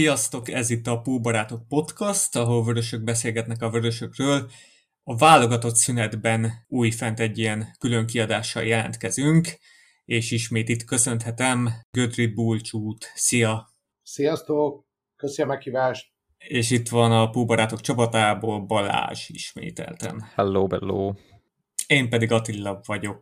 Sziasztok, ez itt a Barátok Podcast, ahol vörösök beszélgetnek a vörösökről. A válogatott szünetben újfent egy ilyen külön kiadással jelentkezünk, és ismét itt köszönhetem Gödri Bulcsút. Szia! Sziasztok! Köszönöm a meghívást! És itt van a Púbarátok csapatából Balázs ismételten. Hello, hello! Én pedig Attila vagyok.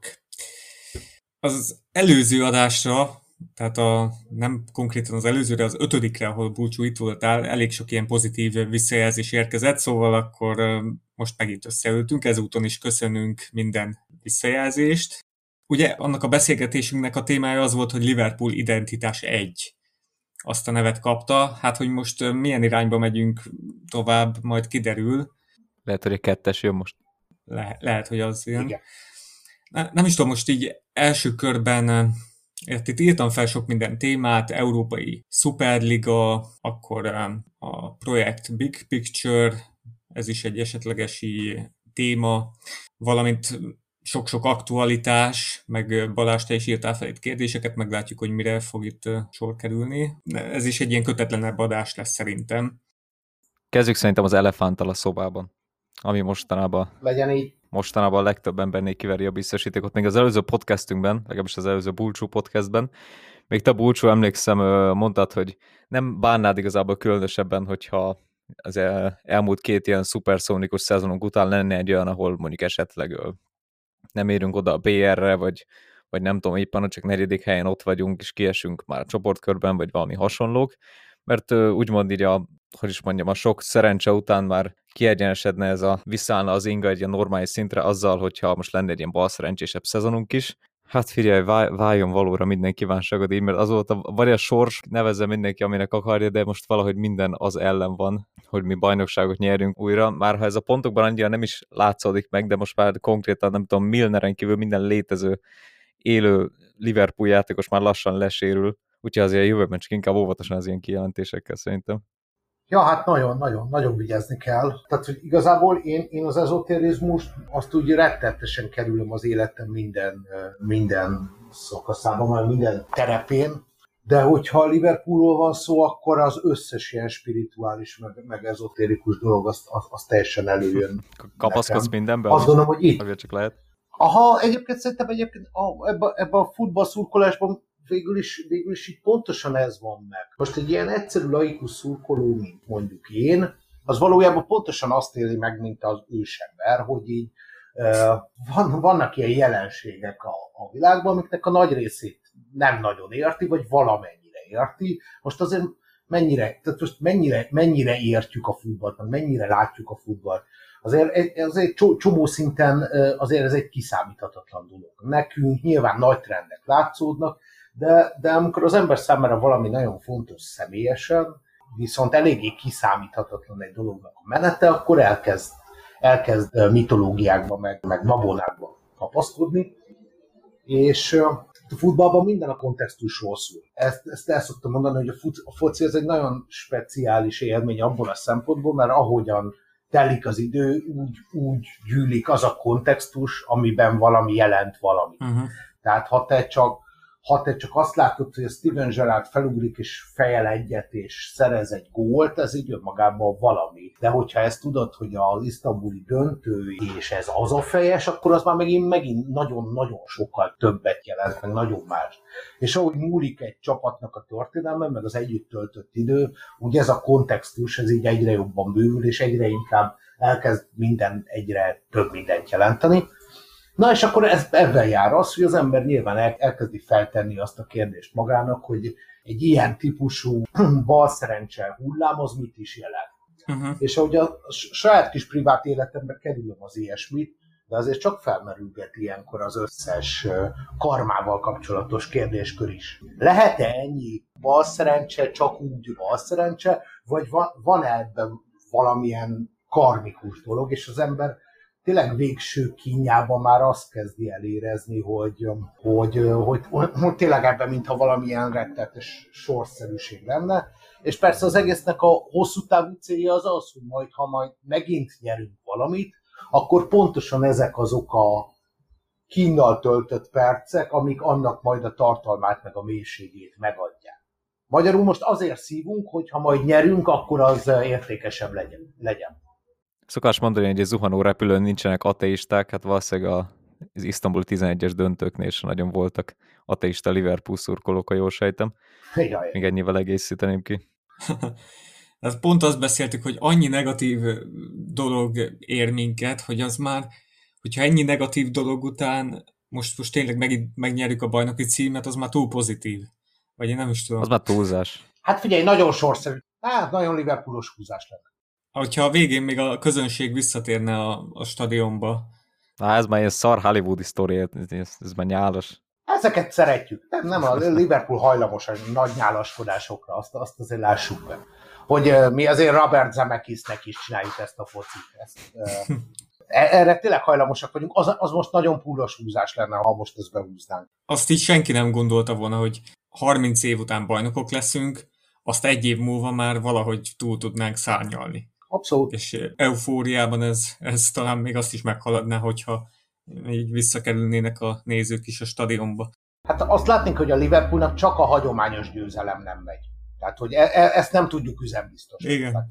Az előző adásra tehát a, nem konkrétan az előzőre, az ötödikre, ahol Búcsú itt voltál, elég sok ilyen pozitív visszajelzés érkezett, szóval akkor most megint összeültünk, ezúton is köszönünk minden visszajelzést. Ugye annak a beszélgetésünknek a témája az volt, hogy Liverpool identitás egy. Azt a nevet kapta, hát hogy most milyen irányba megyünk tovább, majd kiderül. Lehet, hogy a kettes jön most. Le- lehet, hogy az jön. Igen. Ne, nem is tudom, most így első körben Ért itt írtam fel sok minden témát, Európai Superliga, akkor a projekt Big Picture, ez is egy esetlegesi téma, valamint sok-sok aktualitás, meg Balázs, te is írtál fel itt kérdéseket, meglátjuk, hogy mire fog itt sor kerülni. Ez is egy ilyen kötetlenebb adás lesz szerintem. Kezdjük szerintem az elefánttal a szobában, ami mostanában... Legyen így mostanában a legtöbb embernél kiveri a biztosítékot. Még az előző podcastünkben, legalábbis az előző Bulcsú podcastben, még te Bulcsú emlékszem, mondtad, hogy nem bánnád igazából különösebben, hogyha az elmúlt két ilyen szuperszónikus szezonunk után lenne egy olyan, ahol mondjuk esetleg nem érünk oda a BR-re, vagy, vagy nem tudom, éppen csak negyedik helyen ott vagyunk, és kiesünk már a csoportkörben, vagy valami hasonlók, mert úgymond így a hogy is mondjam, a sok szerencse után már kiegyenesedne ez a, visszállna az inga egy ilyen normális szintre azzal, hogyha most lenne egy ilyen balszerencsésebb szezonunk is. Hát figyelj, váljon valóra minden kívánságod így, mert azóta vagy a sors nevezze mindenki, aminek akarja, de most valahogy minden az ellen van, hogy mi bajnokságot nyerünk újra. Már ha ez a pontokban annyira nem is látszódik meg, de most már konkrétan nem tudom, Milneren kívül minden létező élő Liverpool játékos már lassan lesérül, úgyhogy azért a jövőben csak inkább óvatosan az ilyen kijelentésekkel szerintem. Ja, hát nagyon-nagyon, nagyon vigyázni kell. Tehát, hogy igazából én, én az ezoterizmust azt úgy rettetesen kerülöm az életem minden, minden szakaszában, vagy minden terepén, de hogyha Liverpoolról van szó, akkor az összes ilyen spirituális, meg, meg ezotérikus dolog, az, az, az teljesen előjön. Kapaszkodsz mindenben? Azt gondolom, hogy itt. Csak lehet. Aha, egyébként szerintem egyébként ebben ebbe a futballszurkolásban végül is, végül is így pontosan ez van meg. Most egy ilyen egyszerű laikus szurkoló, mint mondjuk én, az valójában pontosan azt éli meg, mint az ősember, hogy így van, vannak ilyen jelenségek a, a világban, amiknek a nagy részét nem nagyon érti, vagy valamennyire érti. Most azért mennyire, tehát most mennyire, mennyire értjük a futballt, mennyire látjuk a futballt. Azért, azért csomó szinten azért ez egy kiszámíthatatlan dolog. Nekünk nyilván nagy trendek látszódnak, de, de amikor az ember számára valami nagyon fontos személyesen, viszont eléggé kiszámíthatatlan egy dolognak a menete, akkor elkezd, elkezd mitológiákba, meg, meg babonákba kapaszkodni, és a futballban minden a kontextusról szól. Ezt, ezt el szoktam mondani, hogy a, fut, a foci ez egy nagyon speciális élmény abból a szempontból, mert ahogyan telik az idő, úgy, úgy gyűlik az a kontextus, amiben valami jelent valami. Uh-huh. Tehát ha te csak ha te csak azt látod, hogy a Steven Gerrard felugrik és fejel egyet és szerez egy gólt, ez így önmagában valami. De hogyha ezt tudod, hogy az isztambuli döntő és ez az a fejes, akkor az már megint, megint nagyon-nagyon sokkal többet jelent, meg nagyon más. És ahogy múlik egy csapatnak a történelme, meg az együtt töltött idő, ugye ez a kontextus, ez így egyre jobban bővül, és egyre inkább elkezd minden egyre több mindent jelenteni. Na és akkor ez, ebben jár az, hogy az ember nyilván el, elkezdi feltenni azt a kérdést magának, hogy egy ilyen típusú balszerencse hullám az mit is jelent. Uh-huh. És ahogy a saját kis privát életembe kerülöm az ilyesmit, de azért csak felmerülget ilyenkor az összes karmával kapcsolatos kérdéskör is. Lehet-e ennyi balszerencse, csak úgy balszerencse, vagy van, van -e ebben valamilyen karmikus dolog, és az ember tényleg végső kínjában már azt kezdi elérezni, hogy, hogy, hogy, hogy, hogy tényleg ebben mintha valamilyen rettetes sorszerűség lenne. És persze az egésznek a hosszú távú célja az az, hogy majd, ha majd megint nyerünk valamit, akkor pontosan ezek azok a kínnal töltött percek, amik annak majd a tartalmát meg a mélységét megadják. Magyarul most azért szívunk, hogy ha majd nyerünk, akkor az értékesebb legyen. legyen. Szokás mondani, hogy egy zuhanó repülőn nincsenek ateisták, hát valószínűleg a, az Isztambul 11-es döntőknél sem nagyon voltak ateista Liverpool szurkolók, a jól sejtem. Jaj. Még ennyivel egészíteném ki. Hát pont azt beszéltük, hogy annyi negatív dolog ér minket, hogy az már, hogyha ennyi negatív dolog után most, most tényleg meg, megnyerjük a bajnoki címet, az már túl pozitív. Vagy én nem is tudom. Az már túlzás. Hát figyelj, nagyon sorszerű. Hát nagyon Liverpoolos húzás lenne. Hogyha a végén még a közönség visszatérne a, a stadionba. Na, ez már ilyen szar hollywoodi sztori, ez, ez már nyálas. Ezeket szeretjük. Nem, nem a Liverpool hajlamos a nagy nyálaskodásokra, azt, azt azért lássuk be. Hogy uh, mi azért Robert Zemeckisnek is csináljuk ezt a focit. Ezt, uh, erre tényleg hajlamosak vagyunk, az, az most nagyon pullos húzás lenne, ha most ezt behúznánk. Azt így senki nem gondolta volna, hogy 30 év után bajnokok leszünk, azt egy év múlva már valahogy túl tudnánk szárnyalni. Abszolút. És eufóriában ez, ez talán még azt is meghaladná, hogyha így visszakerülnének a nézők is a stadionba. Hát azt látnénk, hogy a Liverpoolnak csak a hagyományos győzelem nem megy. Tehát, hogy e- e- ezt nem tudjuk üzembiztosítani. Igen. Tehát,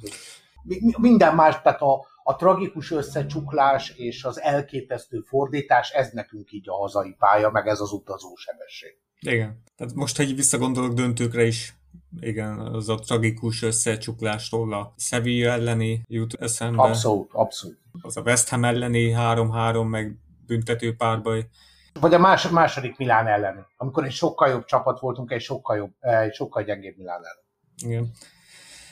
minden más, tehát a, a tragikus összecsuklás és az elképesztő fordítás, ez nekünk így a hazai pálya, meg ez az utazósebesség. Igen. Tehát most, hogy visszagondolok döntőkre is, igen, az a tragikus összecsuklásról a Sevilla elleni jut eszembe. Abszolút, abszolút. Az a West Ham elleni 3-3, meg büntető párbaj. Vagy a más, második Milán elleni, amikor egy sokkal jobb csapat voltunk, egy sokkal, jobb, egy sokkal gyengébb Milán ellen. Igen.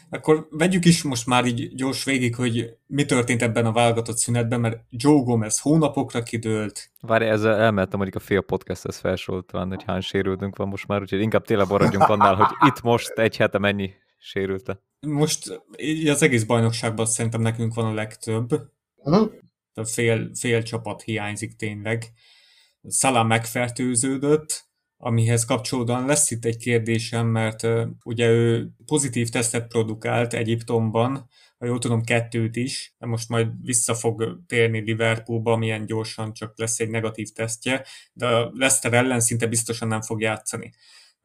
Akkor vegyük is most már így gyors végig, hogy mi történt ebben a válogatott szünetben, mert Joe Gomez hónapokra kidőlt. Várj, ezzel elmentem mondjuk a fél podcasthez felsoroltan, hogy hány sérültünk van most már, úgyhogy inkább tényleg maradjunk annál, hogy itt most egy hete mennyi sérülte. Most így az egész bajnokságban szerintem nekünk van a legtöbb. Uh-huh. Fél, fél csapat hiányzik tényleg. Salah megfertőződött, amihez kapcsolódóan lesz itt egy kérdésem, mert ugye ő pozitív tesztet produkált Egyiptomban, ha jól tudom, kettőt is, de most majd vissza fog térni Liverpoolba, milyen gyorsan csak lesz egy negatív tesztje, de Leicester ellen szinte biztosan nem fog játszani.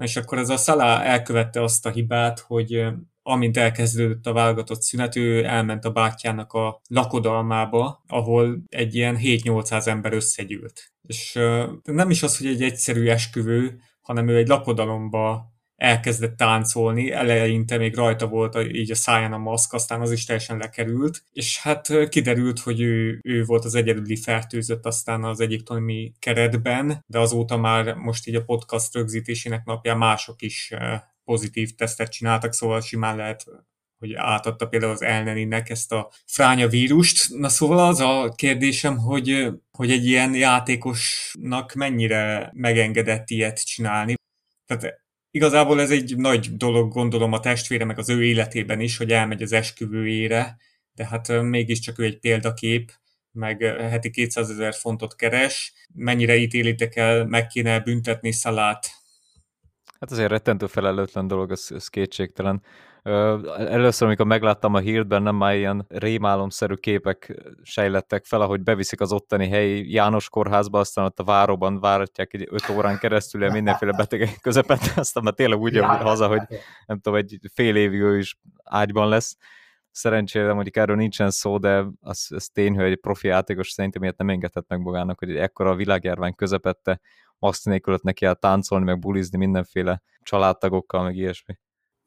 És akkor ez a Salah elkövette azt a hibát, hogy amint elkezdődött a válogatott szünet, ő elment a bátyjának a lakodalmába, ahol egy ilyen 7-800 ember összegyűlt. És nem is az, hogy egy egyszerű esküvő, hanem ő egy lakodalomba elkezdett táncolni, eleinte még rajta volt a, így a száján a maszk, aztán az is teljesen lekerült, és hát kiderült, hogy ő, ő volt az egyedüli fertőzött aztán az egyiptomi keretben, de azóta már most így a podcast rögzítésének napján mások is pozitív tesztet csináltak, szóval simán lehet hogy átadta például az elneninek ezt a fránya vírust. Na szóval az a kérdésem, hogy, hogy egy ilyen játékosnak mennyire megengedett ilyet csinálni. Tehát igazából ez egy nagy dolog, gondolom a testvére, meg az ő életében is, hogy elmegy az esküvőjére, de hát mégiscsak ő egy példakép, meg heti 200 ezer fontot keres. Mennyire ítélitek el, meg kéne büntetni Szalát Hát azért rettentő felelőtlen dolog, ez, ez kétségtelen. Először, amikor megláttam a hírt, nem már ilyen rémálomszerű képek sejlettek fel, ahogy beviszik az ottani helyi János kórházba, aztán ott a váróban váratják egy öt órán keresztül mindenféle betegek közepette, aztán már tényleg úgy jön haza, hogy nem tudom, egy fél évig ő is ágyban lesz. Szerencsére mondjuk erről nincsen szó, de az, az tény, hogy egy profi játékos szerintem ilyet nem engedhet meg magának, hogy egy ekkora világjárvány közepette azt nélkül neki el táncolni, meg bulizni mindenféle családtagokkal, meg ilyesmi.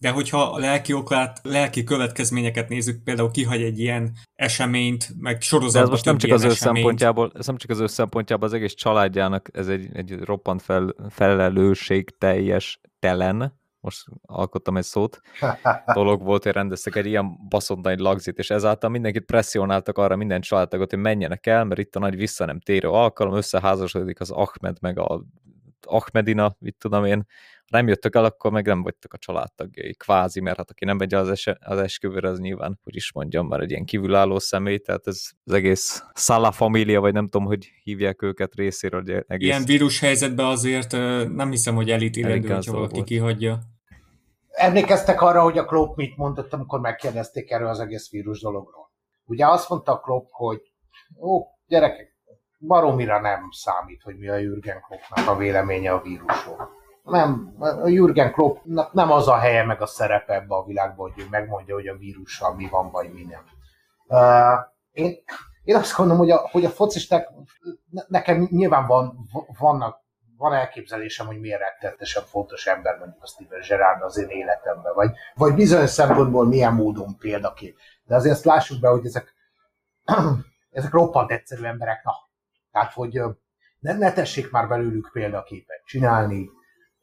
De hogyha a lelki okát, lelki következményeket nézzük, például kihagy egy ilyen eseményt, meg sorozatban De ez most nem csak az ő szempontjából, ez nem csak az ő szempontjából, az egész családjának ez egy, egy roppant fel, felelősség teljes telen, most alkottam egy szót, dolog volt, hogy rendeztek egy ilyen baszott nagy lagzit, és ezáltal mindenkit presszionáltak arra minden családtagot, hogy menjenek el, mert itt a nagy vissza nem térő alkalom, összeházasodik az Ahmed meg a Ahmedina, mit tudom én, ha nem jöttök el, akkor meg nem vagytok a családtagjai, kvázi, mert hát aki nem megy az, es- az esküvőre, az nyilván, hogy is mondjam, már egy ilyen kívülálló személy, tehát ez az egész Szala família, vagy nem tudom, hogy hívják őket részéről. Egész... Ilyen vírus helyzetben azért nem hiszem, hogy elítélendő, hogyha valaki volt. kihagyja. Emlékeztek arra, hogy a Klopp mit mondott, amikor megkérdezték erről az egész vírus dologról? Ugye azt mondta a Klopp, hogy ó, gyerekek, baromira nem számít, hogy mi a Jürgen Kloppnak a véleménye a vírusról. nem, a Jürgen Kloppnak nem az a helye meg a szerepe ebbe a világban, hogy ő megmondja, hogy a vírussal mi van, vagy mi nem. Uh, én, én azt gondolom, hogy a, hogy a focisták, nekem nyilván van, vannak, van elképzelésem, hogy miért rettetesen fontos ember mondjuk a Steven Gerrard az én életemben, vagy, vagy bizonyos szempontból milyen módon példakép. De azért azt lássuk be, hogy ezek, ezek roppant egyszerű emberek, na. Tehát, hogy ne, ne tessék már belőlük példaképet csinálni.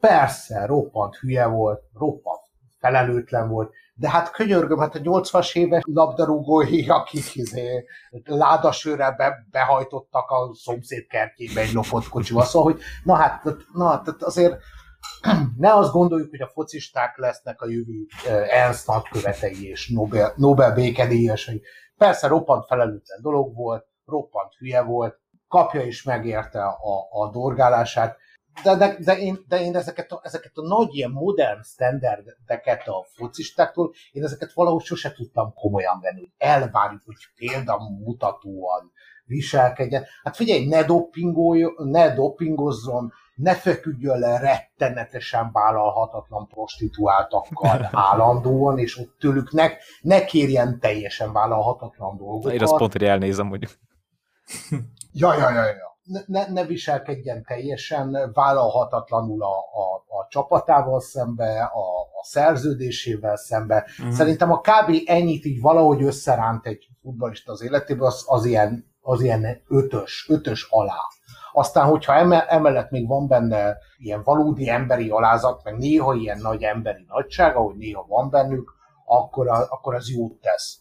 Persze, roppant hülye volt, roppant felelőtlen volt, de hát könyörgöm, hát a 80-as éves labdarúgói, akik izé, ládasőre be, behajtottak a szomszéd kertjébe egy lopott kocsival, szóval, hogy na hát, na, tehát azért ne azt gondoljuk, hogy a focisták lesznek a jövő ENSZ nagykövetei és Nobel, Nobel békedélyesei. Persze roppant felelőtlen dolog volt, roppant hülye volt, kapja is megérte a, a dorgálását, de, de, de, én, de én ezeket a, ezeket a nagy ilyen modern standardeket a focistáktól, én ezeket valahogy sose tudtam komolyan venni, hogy elvárjuk, hogy példamutatóan viselkedjen. Hát figyelj, ne, ne dopingozzon, ne feküdjön le rettenetesen vállalhatatlan prostituáltakkal állandóan, és ott tőlük ne, ne kérjen teljesen vállalhatatlan dolgokat. Én azt pont, hogy elnézem, hogy... Ja, ja, ja, ja ne, ne viselkedjen teljesen vállalhatatlanul a, a, a csapatával szembe, a, a szerződésével szembe. Uh-huh. Szerintem a kb. ennyit így valahogy összeránt egy futballista az életében, az, az, ilyen, az ilyen ötös, ötös alá. Aztán, hogyha emellett még van benne ilyen valódi emberi alázat, meg néha ilyen nagy emberi nagyság, ahogy néha van bennük, akkor, a, akkor az jót tesz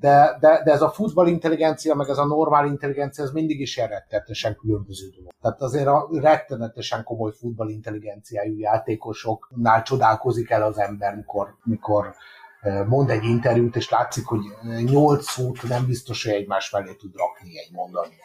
de, de, de ez a futball intelligencia, meg ez a normál intelligencia, ez mindig is ilyen rettenetesen különböző dolog. Tehát azért a rettenetesen komoly futball intelligenciájú játékosoknál csodálkozik el az ember, mikor, mikor eh, mond egy interjút, és látszik, hogy nyolc szót nem biztos, hogy egymás mellé tud rakni egy mondani.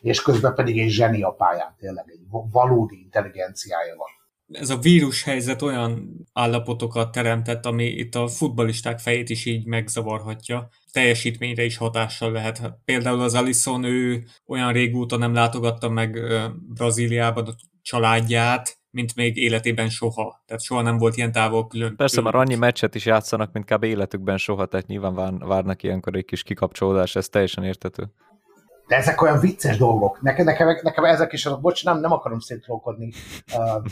És közben pedig egy zseni a pályán, tényleg egy valódi intelligenciája van ez a vírus helyzet olyan állapotokat teremtett, ami itt a futbalisták fejét is így megzavarhatja. Teljesítményre is hatással lehet. Például az Alisson, ő olyan régóta nem látogatta meg Brazíliában a családját, mint még életében soha. Tehát soha nem volt ilyen távol külön. Persze, már annyi meccset is játszanak, mint kb. életükben soha, tehát nyilván várnak ilyenkor egy kis kikapcsolódás, ez teljesen értető. De ezek olyan vicces dolgok. Nekem, nekem, nekem ezek is, bocs, nem, nem akarom szétrólkodni uh,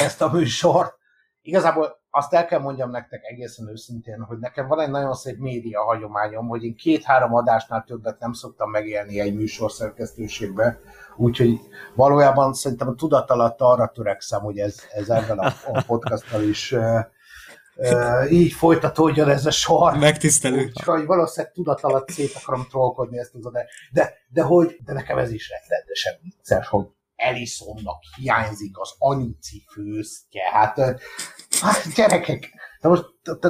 ezt a műsort. Igazából azt el kell mondjam nektek egészen őszintén, hogy nekem van egy nagyon szép média hagyományom, hogy én két-három adásnál többet nem szoktam megélni egy műsor szerkesztőségbe, úgyhogy valójában szerintem a tudat alatt arra törekszem, hogy ez, ez ebben a, a podcasttal is uh, így folytatódjon ez a sor. Megtisztelő. Úgyhogy valószínűleg tudat alatt szét akarom trollkodni ezt az adást. De, de hogy, de nekem ez is rettenetesen vicces, hogy Elisonnak hiányzik az anyuci főztje. Hát, hát gyerekek, de most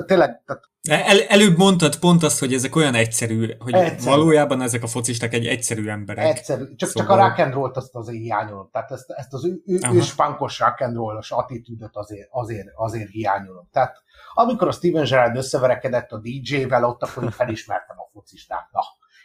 tényleg... El, előbb mondtad pont azt, hogy ezek olyan egyszerű, hogy egyszerű. valójában ezek a focisták egy egyszerű emberek. Egyszerű. Csak, szóval... csak a rock and roll azt azért hiányolom. Tehát ezt, ezt az ő, ő, őspánkos rock and roll-os attitűdöt azért, azért, azért hiányolom. Tehát amikor a Steven Gerrard összeverekedett a DJ-vel, ott akkor felismertem a focisták.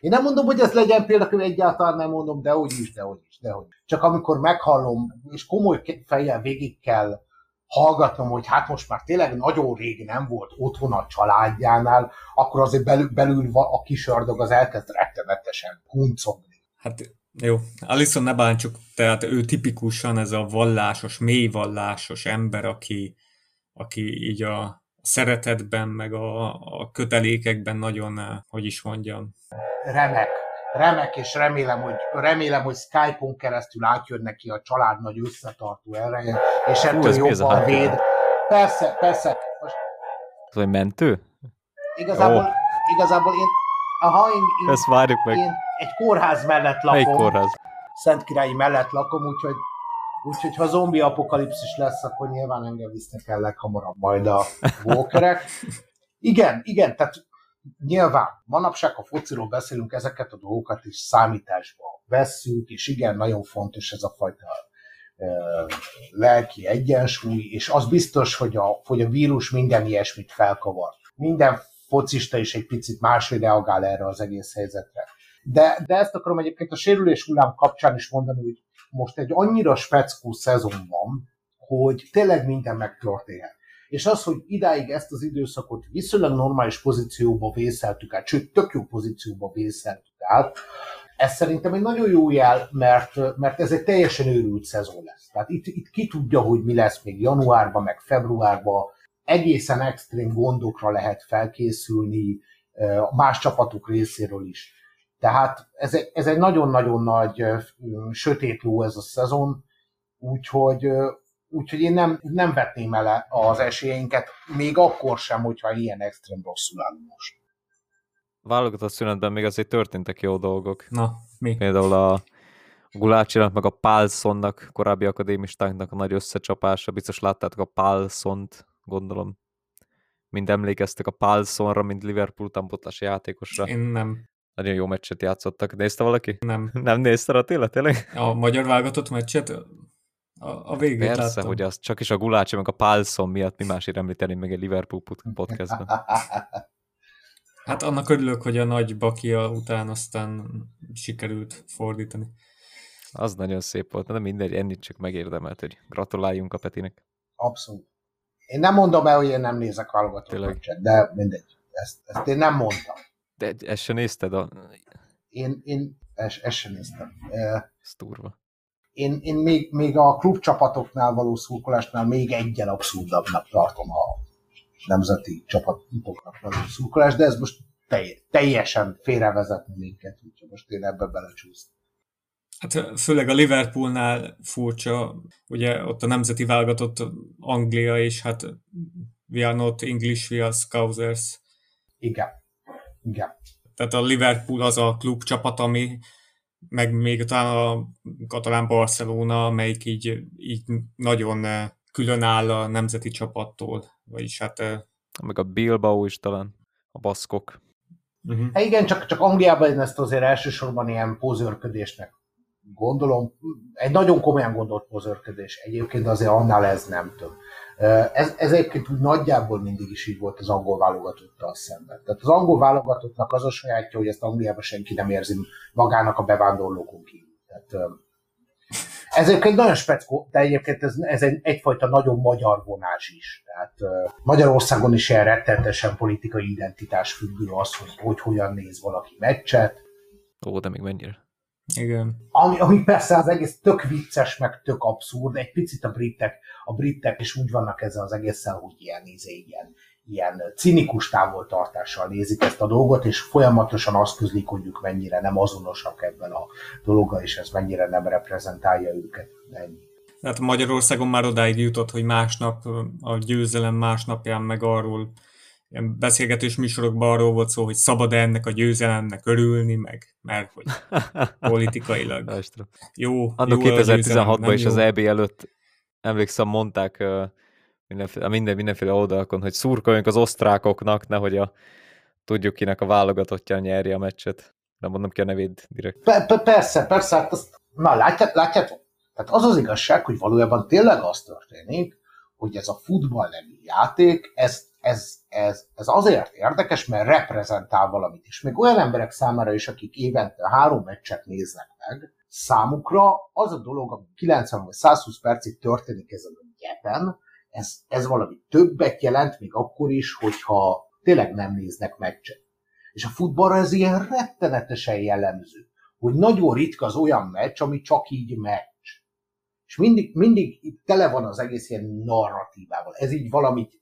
Én nem mondom, hogy ez legyen például egyáltalán nem mondom, de hogy is, de hogy is, de hogy. Csak amikor meghallom, és komoly fejjel végig kell hallgatnom, hogy hát most már tényleg nagyon rég nem volt otthon a családjánál, akkor azért belül, belül a kis ördög az elkezd rettenetesen kuncogni. Hát jó, Alison ne bántsuk, tehát ő tipikusan ez a vallásos, mély vallásos ember, aki, aki így a szeretetben, meg a, a kötelékekben nagyon, hogy is mondjam, remek, remek, és remélem, hogy, remélem, hogy Skype-on keresztül átjön neki a család nagy összetartó ereje, és ettől Hú, jobban véd. Persze, persze. Most... Ez egy mentő? Igazából, oh. igazából én, aha, én, én, Ezt várjuk meg. én egy kórház mellett lakom. Melyik kórház? Szentkirályi mellett lakom, úgyhogy Úgyhogy ha zombi apokalipszis lesz, akkor nyilván engem visznek el leghamarabb majd a walkerek. Igen, igen, tehát Nyilván, manapság, ha fociról beszélünk, ezeket a dolgokat is számításba vesszük, és igen, nagyon fontos ez a fajta lelki egyensúly, és az biztos, hogy a, hogy a vírus minden ilyesmit felkavar. Minden focista is egy picit máshogy reagál erre az egész helyzetre. De, de ezt akarom egyébként a sérülés hullám kapcsán is mondani, hogy most egy annyira speckó szezon van, hogy tényleg minden megtörténhet. És az, hogy idáig ezt az időszakot viszonylag normális pozícióba vészeltük át, sőt, tök jó pozícióba vészeltük át, ez szerintem egy nagyon jó jel, mert, mert ez egy teljesen őrült szezon lesz. Tehát itt, itt ki tudja, hogy mi lesz még januárban, meg februárban, egészen extrém gondokra lehet felkészülni más csapatok részéről is. Tehát ez egy, ez egy nagyon-nagyon nagy sötét ló ez a szezon, úgyhogy, úgyhogy én nem, nem vetném el az esélyeinket, még akkor sem, hogyha ilyen extrém rosszul állunk most. Válogatott szünetben még azért történtek jó dolgok. Na, mi? Például a Gulácsinak, meg a Pálszonnak, korábbi akadémistánknak a nagy összecsapása. Biztos láttátok a Pálszont, gondolom. Mind emlékeztek a Pálszonra, mint Liverpool utánpotlási játékosra. Én nem. Nagyon jó meccset játszottak. Nézte valaki? Nem. Nem nézte Attila, tényleg? A magyar válogatott meccset? A, a végét Persze, láttam. hogy az csak is a Gulácsi, meg a Pálszon miatt mi másért említeni meg egy Liverpool podcastben. Hát annak örülök, hogy a nagy bakia után aztán sikerült fordítani. Az nagyon szép volt, de mindegy, ennyit csak megérdemelt, hogy gratuláljunk a Petinek. Abszolút. Én nem mondom el, hogy én nem nézek válogatott de mindegy. Ezt, ezt én nem mondtam. De ezt se nézted? A... Én, én ezt, ezt sem néztem. Ez durva. Én, én még, még a klubcsapatoknál való szurkolásnál még egyen abszurdabbnak tartom a nemzeti csapatoknak való szurkolást, de ez most telj, teljesen félrevezet minket, úgyhogy most én ebbe belecsúsztam. Hát főleg a Liverpoolnál furcsa, ugye ott a nemzeti válogatott Anglia, és hát we are not English, we are Scousers. Igen. Igen. Tehát a Liverpool az a klubcsapat, ami meg még talán a katalán Barcelona, amelyik így, így nagyon eh, külön áll a nemzeti csapattól. Vagyis hát... eh, Meg a Bilbao is talán, a baszkok. Uh-huh. Hát igen, csak, csak Angliában én ezt azért elsősorban ilyen pózőrködésnek gondolom. Egy nagyon komolyan gondolt pózőrködés egyébként, azért annál ez nem több. Ez, ez egyébként úgy nagyjából mindig is így volt az angol válogatottal szemben. Tehát az angol válogatottnak az a sajátja, hogy ezt Angliában senki nem érzi magának a bevándorlókon kívül. Tehát, ez egyébként nagyon speckó, de egyébként ez, ez egy, egyfajta nagyon magyar vonás is. Tehát Magyarországon is ilyen rettenetesen politikai identitás függő az, hogy, hogy hogyan néz valaki meccset. Ó, de még mennyire. Igen. Ami, ami persze az egész tök vicces, meg tök abszurd, egy picit a britek, a britek is úgy vannak ezzel az egészen, hogy ilyen, izé, ilyen, ilyen cinikus távoltartással nézik ezt a dolgot, és folyamatosan azt közlik, hogy ők mennyire nem azonosak ebben a dologgal, és ez mennyire nem reprezentálja őket. Ennyi. Tehát Magyarországon már odáig jutott, hogy másnap a győzelem másnapján meg arról ilyen beszélgetős műsorokban arról volt szó, hogy szabad-e ennek a győzelemnek örülni, meg mert hogy politikailag jó. Annak jó a győzelem, 2016-ban nem is jó. az EB előtt emlékszem, mondták mindenféle, minden, mindenféle oldalakon, hogy szurkoljunk az osztrákoknak, nehogy a tudjuk kinek a válogatottja nyerje a meccset. Nem mondom ki a nevét direkt. Pe- pe- persze, persze, hát azt, na látját, látjátok? Tehát az az igazság, hogy valójában tényleg az történik, hogy ez a futball nevű játék, ez, ez, ez, ez azért érdekes, mert reprezentál valamit is. Még olyan emberek számára is, akik évente három meccset néznek meg, számukra az a dolog, ami 90 vagy 120 percig történik ezen a gyepen, ez, ez valami többet jelent, még akkor is, hogyha tényleg nem néznek meccset. És a futballra ez ilyen rettenetesen jellemző, hogy nagyon ritka az olyan meccs, ami csak így meccs. És mindig, mindig itt tele van az egész ilyen narratívával. Ez így valamit, val,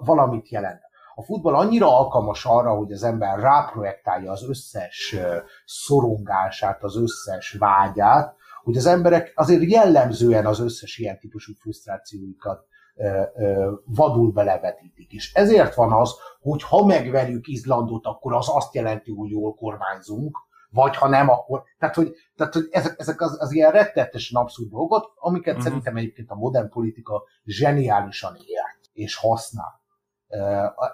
valamit jelent. A futball annyira alkalmas arra, hogy az ember ráprojektálja az összes szorongását, az összes vágyát, hogy az emberek azért jellemzően az összes ilyen típusú frusztrációikat vadul belevetítik. És ezért van az, hogy ha megverjük Izlandot, akkor az azt jelenti, hogy jól kormányzunk, vagy ha nem, akkor... Tehát, hogy, tehát, hogy ezek, ezek az, az ilyen rettetesen abszurd dolgok, amiket uh-huh. szerintem egyébként a modern politika zseniálisan ért és használ.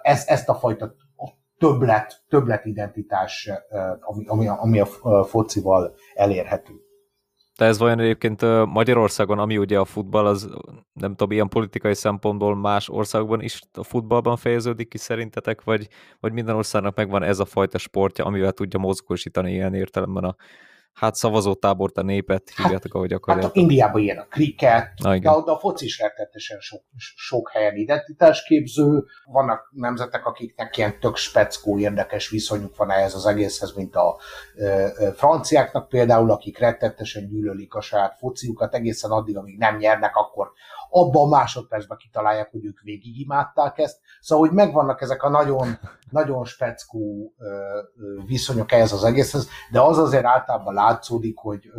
Ez, ezt a fajta többlet, többlet identitás, ö, ami, ami, a- ami a focival elérhető. De ez vajon egyébként Magyarországon, ami ugye a futball, az nem tudom, ilyen politikai szempontból más országokban is a futballban fejeződik ki szerintetek, vagy, vagy minden országnak megvan ez a fajta sportja, amivel tudja mozgósítani ilyen értelemben a, hát szavazótábort, a népet, hát, hívjátok, ahogy akarjátok. Hát Indiában ilyen a kriket, de, de a foci is rettetesen sok, sok helyen identitásképző. Vannak nemzetek, akiknek ilyen tök speckó, érdekes viszonyuk van ehhez az egészhez, mint a ö, ö, franciáknak például, akik rettetesen gyűlölik a saját fociukat egészen addig, amíg nem nyernek, akkor abban a másodpercben kitalálják, hogy ők végig imádták ezt. Szóval, hogy megvannak ezek a nagyon, nagyon speckó viszonyok ehhez az egészhez, de az azért általában látszódik, hogy,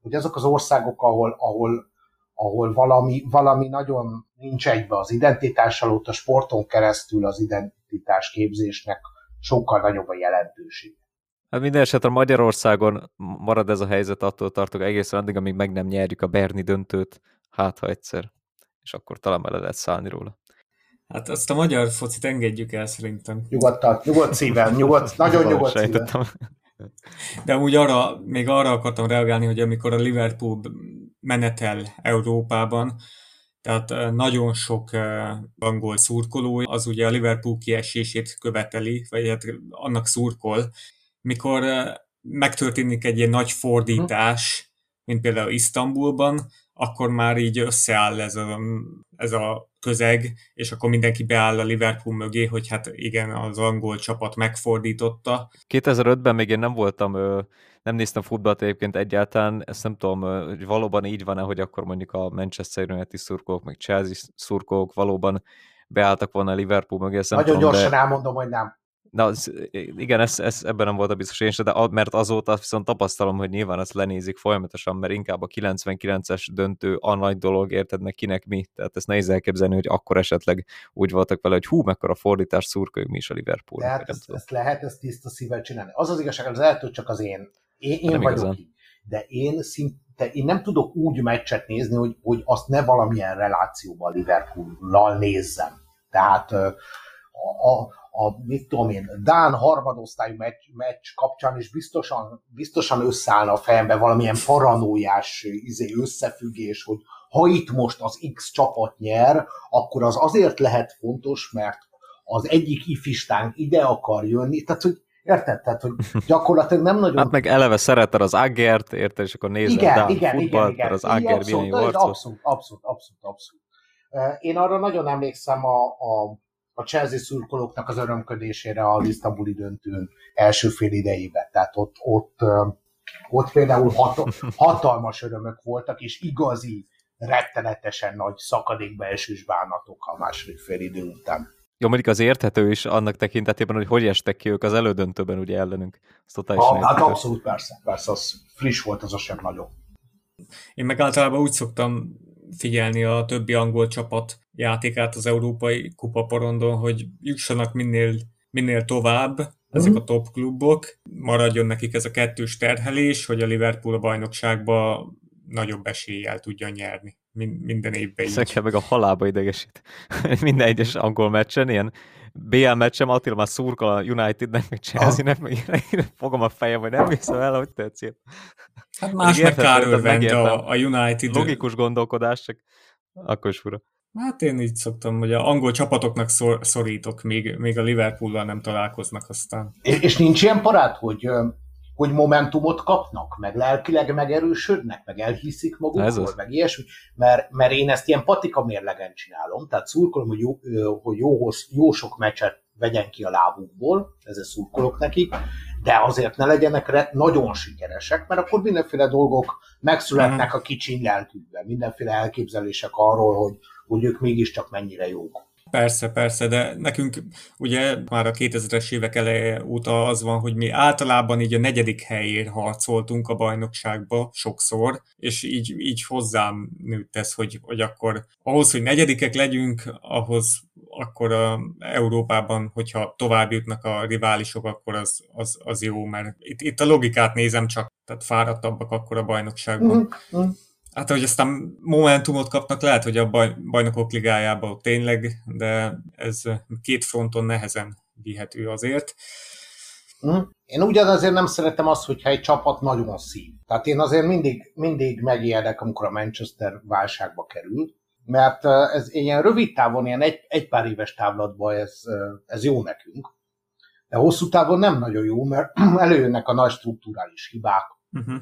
hogy azok az országok, ahol, ahol, ahol valami, valami nagyon nincs egybe az identitással, ott a sporton keresztül az identitás képzésnek sokkal nagyobb a jelentőség. Hát minden esetre Magyarországon marad ez a helyzet, attól tartok egészen addig, amíg meg nem nyerjük a Berni döntőt, hát ha egyszer, és akkor talán le lehet szállni róla. Hát azt a magyar focit engedjük el szerintem. Nyugodtan, nyugodt szívvel, nyugodt, nagyon nyugodt szívvel. De amúgy arra, még arra akartam reagálni, hogy amikor a Liverpool menetel Európában, tehát nagyon sok angol szurkoló, az ugye a Liverpool kiesését követeli, vagy hát annak szurkol. Mikor megtörténik egy ilyen nagy fordítás, mint például Isztambulban, akkor már így összeáll ez a, ez a közeg, és akkor mindenki beáll a Liverpool mögé, hogy hát igen, az angol csapat megfordította. 2005-ben még én nem voltam, nem néztem futballt egyébként egyáltalán, ezt nem tudom, hogy valóban így van-e, hogy akkor mondjuk a Manchester United szurkolók, meg Chelsea szurkolók valóban beálltak volna a Liverpool mögé. Nagyon tudom, gyorsan de... elmondom, hogy nem. Na, az, igen, ez, ez, ebben nem volt a biztos én sem, de mert azóta viszont tapasztalom, hogy nyilván ezt lenézik folyamatosan, mert inkább a 99-es döntő a nagy dolog, érted meg kinek mi. Tehát ezt nehéz elképzelni, hogy akkor esetleg úgy voltak vele, hogy hú, mekkora fordítás szurkoljuk mi is a Liverpool. Tehát ezt, ezt, lehet ezt tiszta szívvel csinálni. Az az igazság, az lehet, hogy csak az én. Én, én vagyok igazán. ki. De én szinte, én nem tudok úgy meccset nézni, hogy, hogy azt ne valamilyen relációban Liverpool-lal nézzem. Tehát a, a, a, mit tudom én, Dán harmadosztályú meccs, meccs kapcsán is biztosan, biztosan összeállna a fejembe valamilyen paranójás izé, összefüggés, hogy ha itt most az X csapat nyer, akkor az azért lehet fontos, mert az egyik ifistánk ide akar jönni, tehát hogy Érted? Tehát, hogy gyakorlatilag nem nagyon... Hát meg eleve szereted az Agert, érted, és akkor nézed igen, igen, futballt, igen, igen. az Ager abszolút, abszolút, abszolút, abszolút, abszolút. Én arra nagyon emlékszem a, a a Chelsea szurkolóknak az örömködésére a Isztambuli döntőn első fél idejében. Tehát ott, ott, ott például hat, hatalmas örömök voltak, és igazi, rettenetesen nagy szakadékbe esős bánatok a második fél idő után. Jó, mondjuk az érthető is annak tekintetében, hogy hogy estek ki ők az elődöntőben ugye ellenünk. ha, hát abszolút persze, persze, az friss volt az a sem nagyon. Én meg általában úgy szoktam figyelni a többi angol csapat játékát az Európai Kupa porondon, hogy jussanak minél, minél tovább ezek a top klubok, maradjon nekik ez a kettős terhelés, hogy a Liverpool a bajnokságba nagyobb eséllyel tudja nyerni minden évben így. Meg a halába idegesít. minden egyes angol meccsen, ilyen BL meccsem, Attila már szurkol a Unitednek, meg Chelsea-nek, meg fogom a fejem, hogy nem hiszem el, hogy tetszik. Hát más meg kár a, a United. Logikus gondolkodás, csak akkor is fura. Hát én így szoktam, hogy a angol csapatoknak szor, szorítok, még, még a Liverpool-lal nem találkoznak aztán. És, és nincs ilyen parát, hogy, hogy momentumot kapnak, meg lelkileg megerősödnek, meg elhiszik magukról, meg ilyesmi, mert, mert én ezt ilyen patika mérlegen csinálom, tehát szurkolom, hogy jó, hogy jó, jó sok meccset vegyen ki a lábukból, ezzel szurkolok nekik, de azért ne legyenek nagyon sikeresek, mert akkor mindenféle dolgok megszületnek a kicsin lelkükben, mindenféle elképzelések arról, hogy, hogy ők mégiscsak mennyire jók. Persze, persze, de nekünk ugye már a 2000-es évek eleje óta az van, hogy mi általában így a negyedik helyért harcoltunk a bajnokságba sokszor, és így, így hozzám nőtt ez, hogy, hogy akkor ahhoz, hogy negyedikek legyünk, ahhoz akkor a Európában, hogyha tovább jutnak a riválisok, akkor az, az, az jó, mert itt, itt a logikát nézem csak, tehát fáradtabbak akkor a bajnokságban. Mm-hmm. Hát, hogy aztán momentumot kapnak, lehet, hogy a baj, bajnokok ligájában tényleg, de ez két fronton nehezen vihető azért. Mm. Én ugyanazért nem szeretem azt, hogyha egy csapat nagyon szív. Tehát én azért mindig, mindig megijedek, amikor a Manchester válságba kerül, mert ez ilyen rövid távon, ilyen egy, egy pár éves távlatban ez, ez jó nekünk, de hosszú távon nem nagyon jó, mert előjönnek a nagy strukturális hibák, uh-huh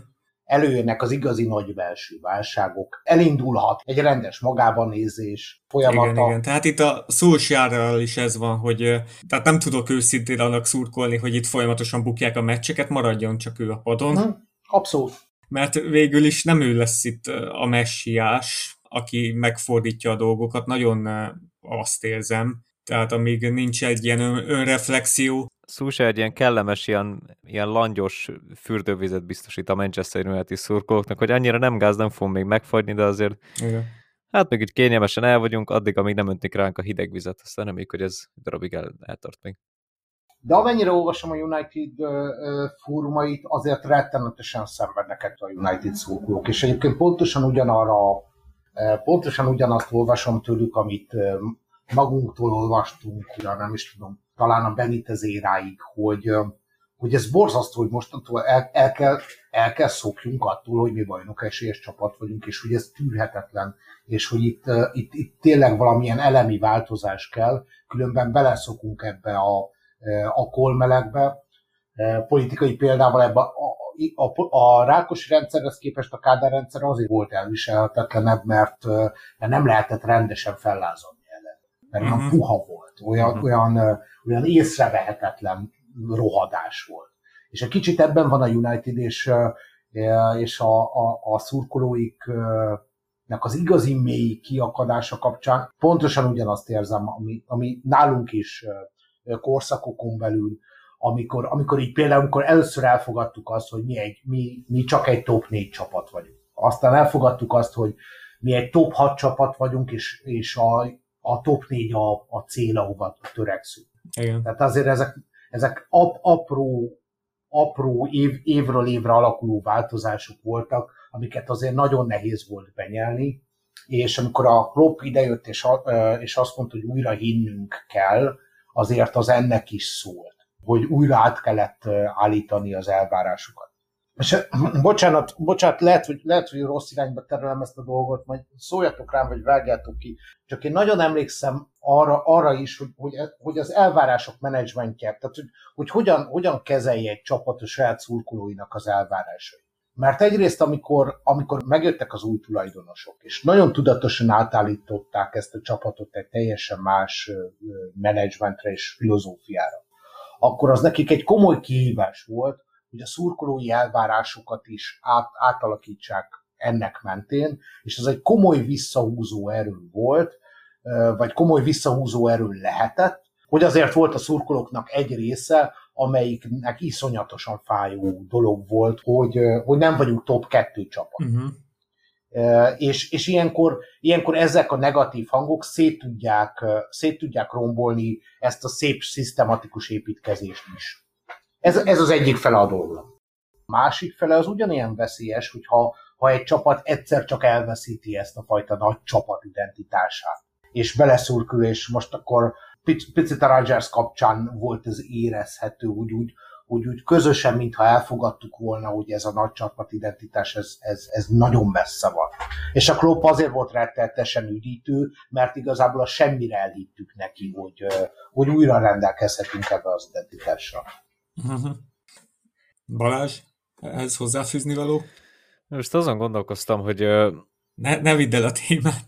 előjönnek az igazi nagy belső válságok, elindulhat egy rendes magában nézés folyamata. Igen, igen. Tehát itt a Solskjaerrel is ez van, hogy tehát nem tudok őszintén annak szurkolni, hogy itt folyamatosan bukják a meccseket, maradjon csak ő a padon. Hmm, abszolút. Mert végül is nem ő lesz itt a messiás, aki megfordítja a dolgokat, nagyon azt érzem. Tehát amíg nincs egy ilyen önreflexió, Szúsa egy ilyen kellemes, ilyen, ilyen langyos fürdővizet biztosít a Manchester United szurkolóknak, hogy annyira nem gáz, nem fog még megfagyni, de azért Igen. hát még itt kényelmesen el vagyunk, addig, amíg nem öntik ránk a hideg vizet, aztán reméljük, hogy ez darabig el, eltart még. De amennyire olvasom a United uh, fórumait, azért rettenetesen szenvednek ettől a United szurkolók, és egyébként pontosan ugyanarra, uh, pontosan ugyanazt olvasom tőlük, amit magunktól olvastunk, ugye nem is tudom, talán a Benitez éráig, hogy, hogy ez borzasztó, hogy mostantól el, el, kell, el kell szokjunk attól, hogy mi bajnok esélyes csapat vagyunk, és hogy ez tűrhetetlen, és hogy itt, itt, itt tényleg valamilyen elemi változás kell, különben beleszokunk ebbe a, a kolmelegbe. Politikai példával ebbe a, a, Rákos rendszerhez képest a Kádár rendszer azért volt elviselhetetlenebb, mert, nem lehetett rendesen fellázadni ellen. Mert uh-huh. olyan mhm. puha volt, olyan, uh-huh. olyan olyan észrevehetetlen rohadás volt. És egy kicsit ebben van a United és, és a, a, a szurkolóiknak az igazi mély kiakadása kapcsán pontosan ugyanazt érzem, ami, ami nálunk is korszakokon belül, amikor, amikor így például, amikor először elfogadtuk azt, hogy mi, egy, mi, mi csak egy top 4 csapat vagyunk. Aztán elfogadtuk azt, hogy mi egy top 6 csapat vagyunk, és, és a, a top 4 a, a cél, ahova törekszünk. Igen. Tehát azért ezek, ezek ap, apró, apró év, évről évre alakuló változások voltak, amiket azért nagyon nehéz volt benyelni, és amikor a Klopp idejött, és, és azt mondta, hogy újra hinnünk kell, azért az ennek is szólt, hogy újra át kellett állítani az elvárásokat. És bocsánat, bocsánat lehet, hogy, lehet, hogy rossz irányba terelem ezt a dolgot, majd szóljatok rám, vagy vágjátok ki. Csak én nagyon emlékszem arra, arra is, hogy, hogy, hogy az elvárások menedzsmentje, tehát hogy, hogy hogyan, hogyan kezelje egy csapat a saját szurkolóinak az elvárásai. Mert egyrészt, amikor, amikor megjöttek az új tulajdonosok, és nagyon tudatosan átállították ezt a csapatot egy teljesen más menedzsmentre és filozófiára, akkor az nekik egy komoly kihívás volt, hogy a szurkolói elvárásokat is át, átalakítsák ennek mentén, és ez egy komoly visszahúzó erő volt, vagy komoly visszahúzó erő lehetett, hogy azért volt a szurkolóknak egy része, amelyiknek iszonyatosan fájó dolog volt, hogy, hogy nem vagyunk top kettő csapat. Uh-huh. És, és ilyenkor, ilyenkor ezek a negatív hangok szét tudják, szét tudják rombolni ezt a szép, szisztematikus építkezést is. Ez, ez az egyik fele a dolognak. A másik fele az ugyanilyen veszélyes, hogyha ha egy csapat egyszer csak elveszíti ezt a fajta nagy csapat identitását, és beleszurkül, és most akkor picit a Rogers kapcsán volt ez érezhető, úgy, úgy, úgy, úgy közösen, mintha elfogadtuk volna, hogy ez a nagy csapat identitás, ez, ez, ez nagyon messze van. És a Klopp azért volt rettenetesen üdítő, mert igazából a semmire elhittük neki, hogy, hogy újra rendelkezhetünk ebbe az identitásra. Uh-huh. Balázs, ehhez hozzáfűzni való? Most azon gondolkoztam, hogy... Ne, ne vidd el a témát.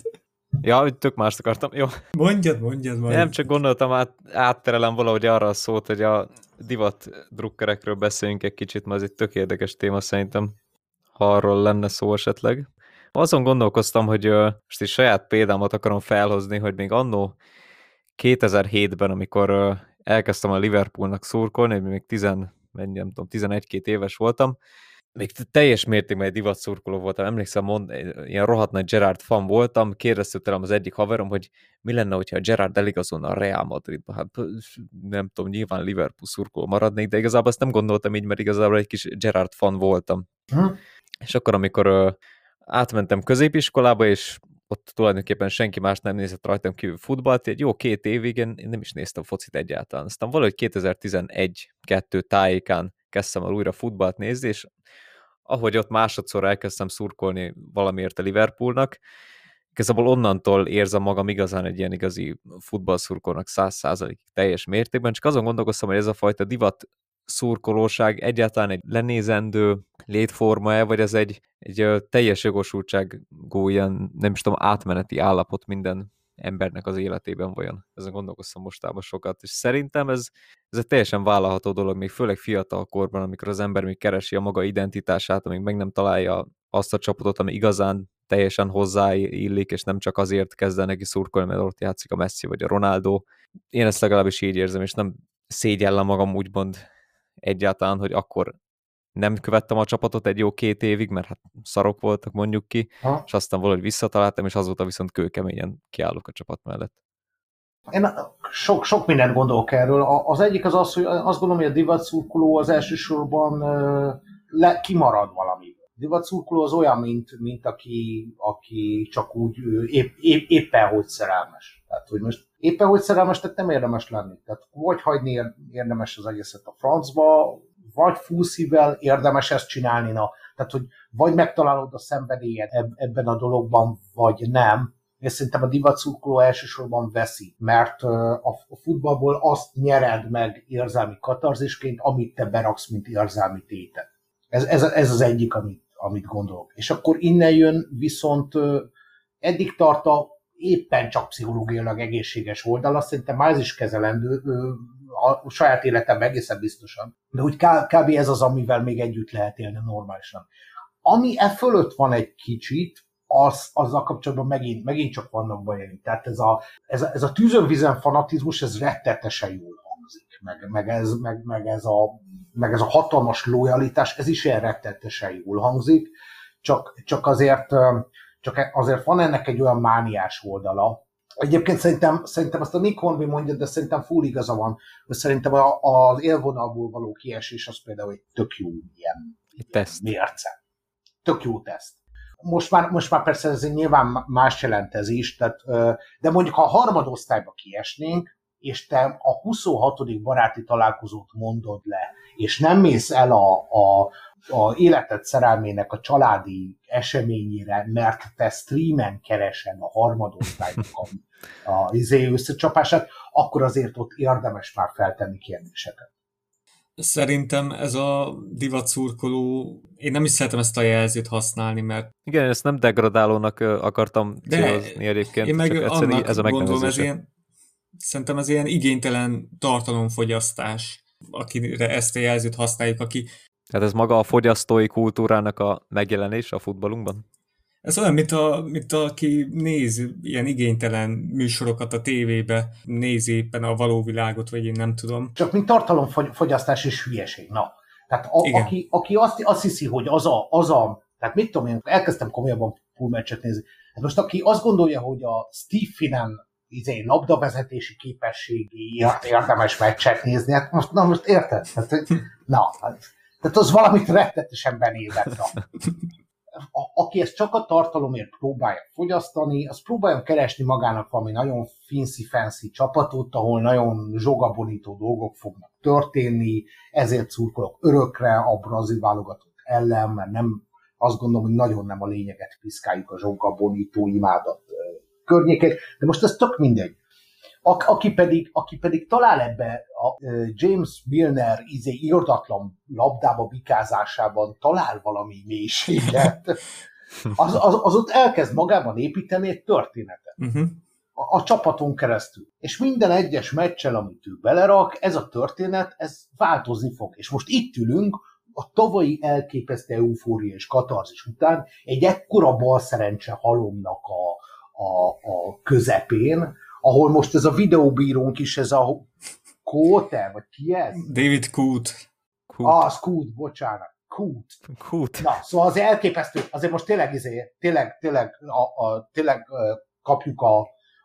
Ja, hogy tök mást akartam, jó. Mondjad, mondjad majd. Nem, csak gondoltam, át, átterelem valahogy arra a szót, hogy a divat drukkerekről beszéljünk egy kicsit, mert ez egy tök érdekes téma szerintem, ha arról lenne szó esetleg. Azon gondolkoztam, hogy most is saját példámat akarom felhozni, hogy még annó 2007-ben, amikor elkezdtem a Liverpoolnak szurkolni, még 10, nem tudom, 11-2 éves voltam, még teljes mértékben egy divat szurkoló voltam, emlékszem, mond, ilyen rohadt nagy Gerard fan voltam, kérdezte tőlem az egyik haverom, hogy mi lenne, hogyha a Gerard eligazolna a Real Madridba. Hát nem tudom, nyilván Liverpool szurkoló maradnék, de igazából ezt nem gondoltam így, mert igazából egy kis Gerard fan voltam. Hm. És akkor, amikor uh, átmentem középiskolába, és ott tulajdonképpen senki más nem nézett rajtam kívül futballt, egy jó két évig én nem is néztem focit egyáltalán. Aztán valahogy 2011-2 tájékán kezdtem el újra futballt nézni, és ahogy ott másodszor elkezdtem szurkolni valamiért a Liverpoolnak, igazából onnantól érzem magam igazán egy ilyen igazi futballszurkolnak száz százalékig teljes mértékben, csak azon gondolkoztam, hogy ez a fajta divat szurkolóság egyáltalán egy lenézendő létforma-e, vagy ez egy, egy teljes jogosultságú ilyen, nem is tudom, átmeneti állapot minden embernek az életében vajon. Ezen gondolkoztam mostában sokat, és szerintem ez, ez egy teljesen vállalható dolog, még főleg fiatal korban, amikor az ember még keresi a maga identitását, amíg meg nem találja azt a csapatot, ami igazán teljesen hozzáillik, és nem csak azért kezd neki szurkolni, mert ott játszik a Messi vagy a Ronaldo. Én ezt legalábbis így érzem, és nem szégyellem magam úgymond egyáltalán, hogy akkor nem követtem a csapatot egy jó két évig, mert hát szarok voltak mondjuk ki, ha. és aztán valahogy visszataláltam, és azóta viszont kőkeményen kiállok a csapat mellett. Én sok, sok mindent gondolok erről. Az egyik az az, hogy azt gondolom, hogy a divat szurkoló az elsősorban le, kimarad valami. Divat szurkoló az olyan, mint, mint aki, aki csak úgy épp, épp, éppen hogy szerelmes. Tehát, hogy most éppen hogy szerelmes, tehát nem érdemes lenni. Tehát vagy hagyni érdemes az egészet a francba, vagy fullszívvel érdemes ezt csinálni, na. Tehát, hogy vagy megtalálod a szenvedélyed ebben a dologban, vagy nem. És szerintem a divatszurkoló elsősorban veszi, mert a futballból azt nyered meg érzelmi katarzisként, amit te beraksz, mint érzelmi tétet. Ez, ez, ez az egyik, amit, amit gondolok. És akkor innen jön viszont eddig tart a éppen csak pszichológiailag egészséges oldala, szerintem már ez is kezelendő, a saját életemben egészen biztosan. De úgy kb. ez az, amivel még együtt lehet élni normálisan. Ami e fölött van egy kicsit, az, azzal kapcsolatban megint, megint csak vannak bajaim. Tehát ez a, ez a, ez a tűzön-vizen fanatizmus, ez rettetesen jól hangzik. Meg, meg, ez, meg, meg, ez a, meg ez a hatalmas lojalitás, ez is ilyen rettetesen jól hangzik. Csak, csak azért, csak azért van ennek egy olyan mániás oldala, Egyébként szerintem, szerintem azt a Nick Hornby mondja, de szerintem full igaza van, hogy szerintem az élvonalból való kiesés az például egy tök jó ilyen teszt. mérce. Tök jó teszt. Most már, most már persze ez nyilván más jelent ez is, tehát, de mondjuk ha a harmadosztályba kiesnénk, és te a 26. baráti találkozót mondod le, és nem mész el a, a, a életed szerelmének a családi eseményére, mert te streamen keresed a harmadosztálynak a, a izé összecsapását, akkor azért ott érdemes már feltenni kérdéseket. Szerintem ez a divat szurkoló, én nem is szeretem ezt a jelzőt használni, mert... Igen, ezt nem degradálónak akartam célozni egyébként, én meg csak annak ez a gondolom, ez ilyen, szerintem ez ilyen igénytelen tartalomfogyasztás, akire ezt a jelzőt használjuk, aki tehát ez maga a fogyasztói kultúrának a megjelenés a futballunkban? Ez olyan, mint, a, mint aki néz ilyen igénytelen műsorokat a tévébe, nézi éppen a való világot, vagy én nem tudom. Csak mint tartalomfogyasztás és hülyeség. Na, tehát a, aki, aki azt, azt hiszi, hogy az a, az a, tehát mit tudom én, elkezdtem komolyabban full meccset nézni. Hát most aki azt gondolja, hogy a Steve Finan izé, labdavezetési képességéért érdemes meccset nézni, hát most, na most érted? Hát, na, hát, tehát az valamit rettetesen benézett. A, aki ezt csak a tartalomért próbálja fogyasztani, az próbálja keresni magának valami nagyon fancy-fancy csapatot, ahol nagyon zsogabonító dolgok fognak történni, ezért szurkolok örökre a brazil válogatott ellen, mert nem, azt gondolom, hogy nagyon nem a lényeget piszkáljuk a zsogabonító imádat környékén, de most ez tök mindegy aki pedig, aki pedig talál ebbe a James Milner izé irdatlan labdába bikázásában talál valami mélységet, az, az, az ott elkezd magában építeni egy történetet. Uh-huh. A, a csapaton keresztül. És minden egyes meccsel, amit ő belerak, ez a történet, ez változni fog. És most itt ülünk, a tavalyi elképesztő eufória és katarzis után egy ekkora balszerencse halomnak a, a, a közepén, ahol most ez a videóbírónk is, ez a Kóte, vagy ki ez? David Kút. Ah, az Kút, bocsánat. Kút. Kút. Na, szóval az elképesztő, azért most tényleg, izé, tényleg, tényleg, a, a, tényleg kapjuk a,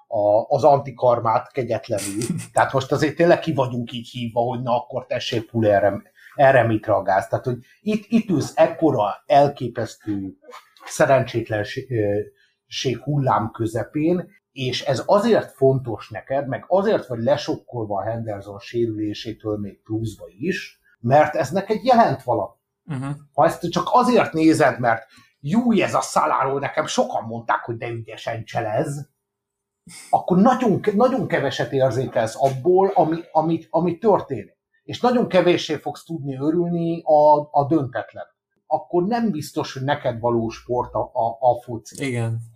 a, az antikarmát kegyetlenül. Tehát most azért tényleg ki vagyunk így hívva, hogy na akkor tessék pul erre, erre mit reagálsz. Tehát, hogy itt, itt ülsz ekkora elképesztő szerencsétlenség hullám közepén, és ez azért fontos neked, meg azért vagy lesokkolva a Henderson sérülésétől még pluszba is, mert ez neked jelent valami. Uh-huh. Ha ezt csak azért nézed, mert jó, ez a szaláról nekem sokan mondták, hogy de ügyesen cselez, akkor nagyon, nagyon keveset érzékelsz abból, ami, ami, ami történik. és nagyon kevéssé fogsz tudni örülni a, a döntetlen. Akkor nem biztos, hogy neked való sport a, a, a foci. Igen.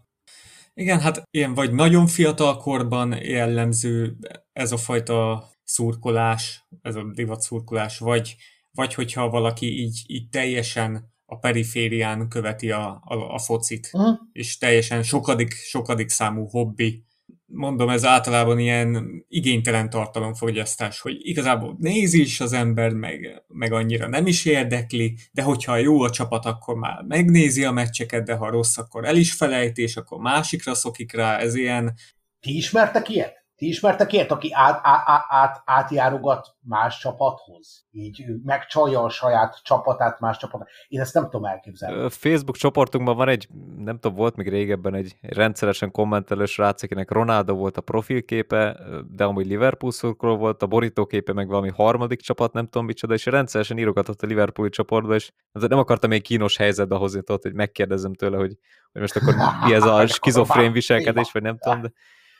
Igen, hát ilyen vagy nagyon fiatal korban jellemző ez a fajta szurkolás, ez a divat szurkolás, vagy, vagy hogyha valaki így, így teljesen a periférián követi a, a, a focit, uh-huh. és teljesen sokadik, sokadik számú hobbi. Mondom, ez általában ilyen igénytelen tartalomfogyasztás, hogy igazából nézi is az ember, meg, meg annyira nem is érdekli, de hogyha jó a csapat, akkor már megnézi a meccseket, de ha rossz, akkor el is felejti, és akkor másikra szokik rá, ez ilyen... Ti ismertek ilyet? Ti ismertek ilyet, aki át, át, át, átjárogat más csapathoz? Így megcsalja a saját csapatát más csapat. Én ezt nem tudom elképzelni. A Facebook csoportunkban van egy, nem tudom, volt még régebben egy rendszeresen kommentelő srác, akinek Ronaldo volt a profilképe, de amúgy Liverpool szurkoló volt, a borítóképe meg valami harmadik csapat, nem tudom micsoda, és rendszeresen írogatott a Liverpooli csoportba, és nem akartam még kínos helyzetbe hozni, tudod, hogy megkérdezem tőle, hogy, hogy most akkor mi ez a skizofrén viselkedés, vagy nem tudom, de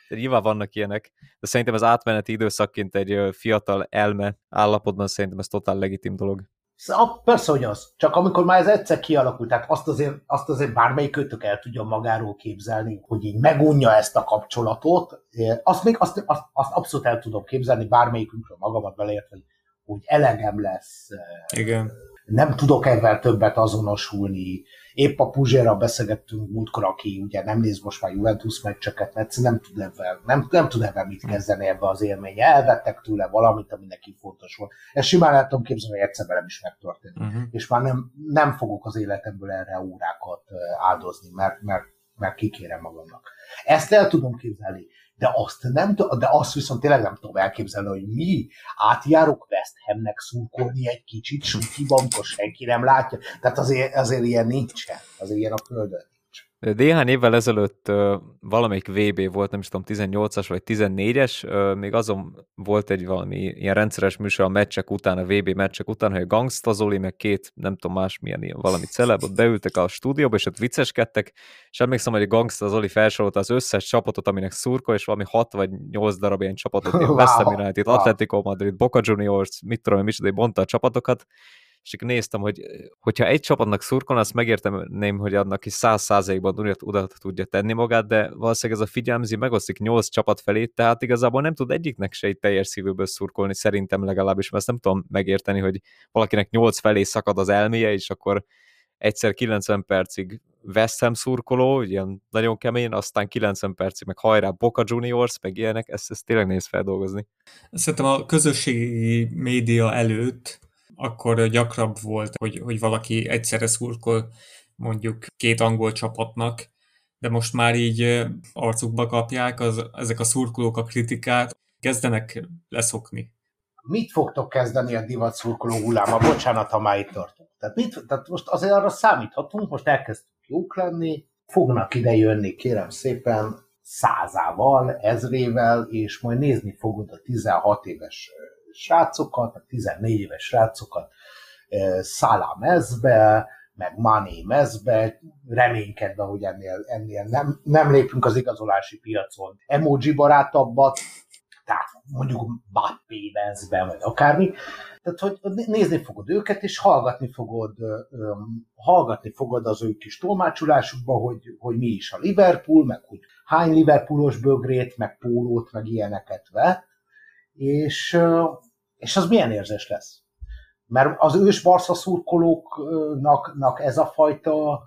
de nyilván vannak ilyenek, de szerintem az átmeneti időszakként egy fiatal elme állapotban szerintem ez totál legitim dolog. Szóval, persze, hogy az. Csak amikor már ez egyszer kialakult, tehát azt azért, azt azért bármelyik kötök el tudja magáról képzelni, hogy így megunja ezt a kapcsolatot, azt még azt, azt, azt abszolút el tudom képzelni bármelyikünkről magamat beleért, hogy, hogy elegem lesz. Igen. Nem tudok ebben többet azonosulni, Épp a Puzsérra beszélgettünk múltkor, aki ugye nem néz most már Juventus meccseket, mert nem tud ebben, nem, nem tud ebben mit kezdeni ebbe az élménye. Elvettek tőle valamit, ami neki fontos volt. Ezt simán el tudom képzelni, hogy egyszer velem is megtörténik. Uh-huh. És már nem, nem fogok az életemből erre órákat áldozni, mert, mert, mert kikérem magamnak. Ezt el tudom képzelni de azt, nem, de azt viszont tényleg nem tudom elképzelni, hogy mi átjárok West Hamnek szurkolni egy kicsit sutiban, amikor senki nem látja. Tehát azért, azért ilyen nincsen, azért ilyen a földön. Néhány évvel ezelőtt valamelyik VB volt, nem is tudom, 18-as vagy 14-es, még azon volt egy valami ilyen rendszeres műsor a meccsek után, a VB meccsek után, hogy a Gangsta Zoli, meg két, nem tudom más milyen ilyen valami celeb, ott beültek a stúdióba, és ott vicceskedtek, és emlékszem, hogy a Gangsta Zoli felsorolta az összes csapatot, aminek szurkol, és valami 6 vagy 8 darab ilyen csapatot, ilyen West Ham United, Atletico Madrid, Boca Juniors, mit tudom, micsoda, mondta a csapatokat, és néztem, hogy hogyha egy csapatnak szurkolna, azt megérteném, hogy annak is száz százalékban oda tudja tenni magát, de valószínűleg ez a figyelmzi megosztik nyolc csapat felé, tehát igazából nem tud egyiknek se egy teljes szívűből szurkolni, szerintem legalábbis, mert ezt nem tudom megérteni, hogy valakinek nyolc felé szakad az elméje, és akkor egyszer 90 percig West Ham szurkoló, ilyen nagyon kemény, aztán 90 percig meg hajrá Boca Juniors, meg ilyenek, ezt, ezt tényleg néz feldolgozni. Szerintem a közösségi média előtt akkor gyakrabb volt, hogy, hogy valaki egyszerre szurkol mondjuk két angol csapatnak, de most már így arcukba kapják az, ezek a szurkolók a kritikát, kezdenek leszokni. Mit fogtok kezdeni a divat szurkoló hulláma? Bocsánat, ha már itt tartunk. Tehát, mit, tehát most azért arra számíthatunk, most elkezdtünk jók lenni, fognak ide jönni, kérem szépen, százával, ezrével, és majd nézni fogod a 16 éves srácokat, meg 14 éves srácokat Szálá mezbe, meg Mané mezbe, reménykedve, hogy ennél, ennél nem, nem lépünk az igazolási piacon emoji barátabbat, tehát mondjuk Bappé mezbe, vagy akármi. Tehát, hogy nézni fogod őket, és hallgatni fogod, hallgatni fogod az ő kis tolmácsolásukba, hogy, hogy mi is a Liverpool, meg hogy hány Liverpoolos bögrét, meg pólót, meg ilyeneket vett, és, és az milyen érzés lesz? Mert az ős Barca szurkolóknak ez a fajta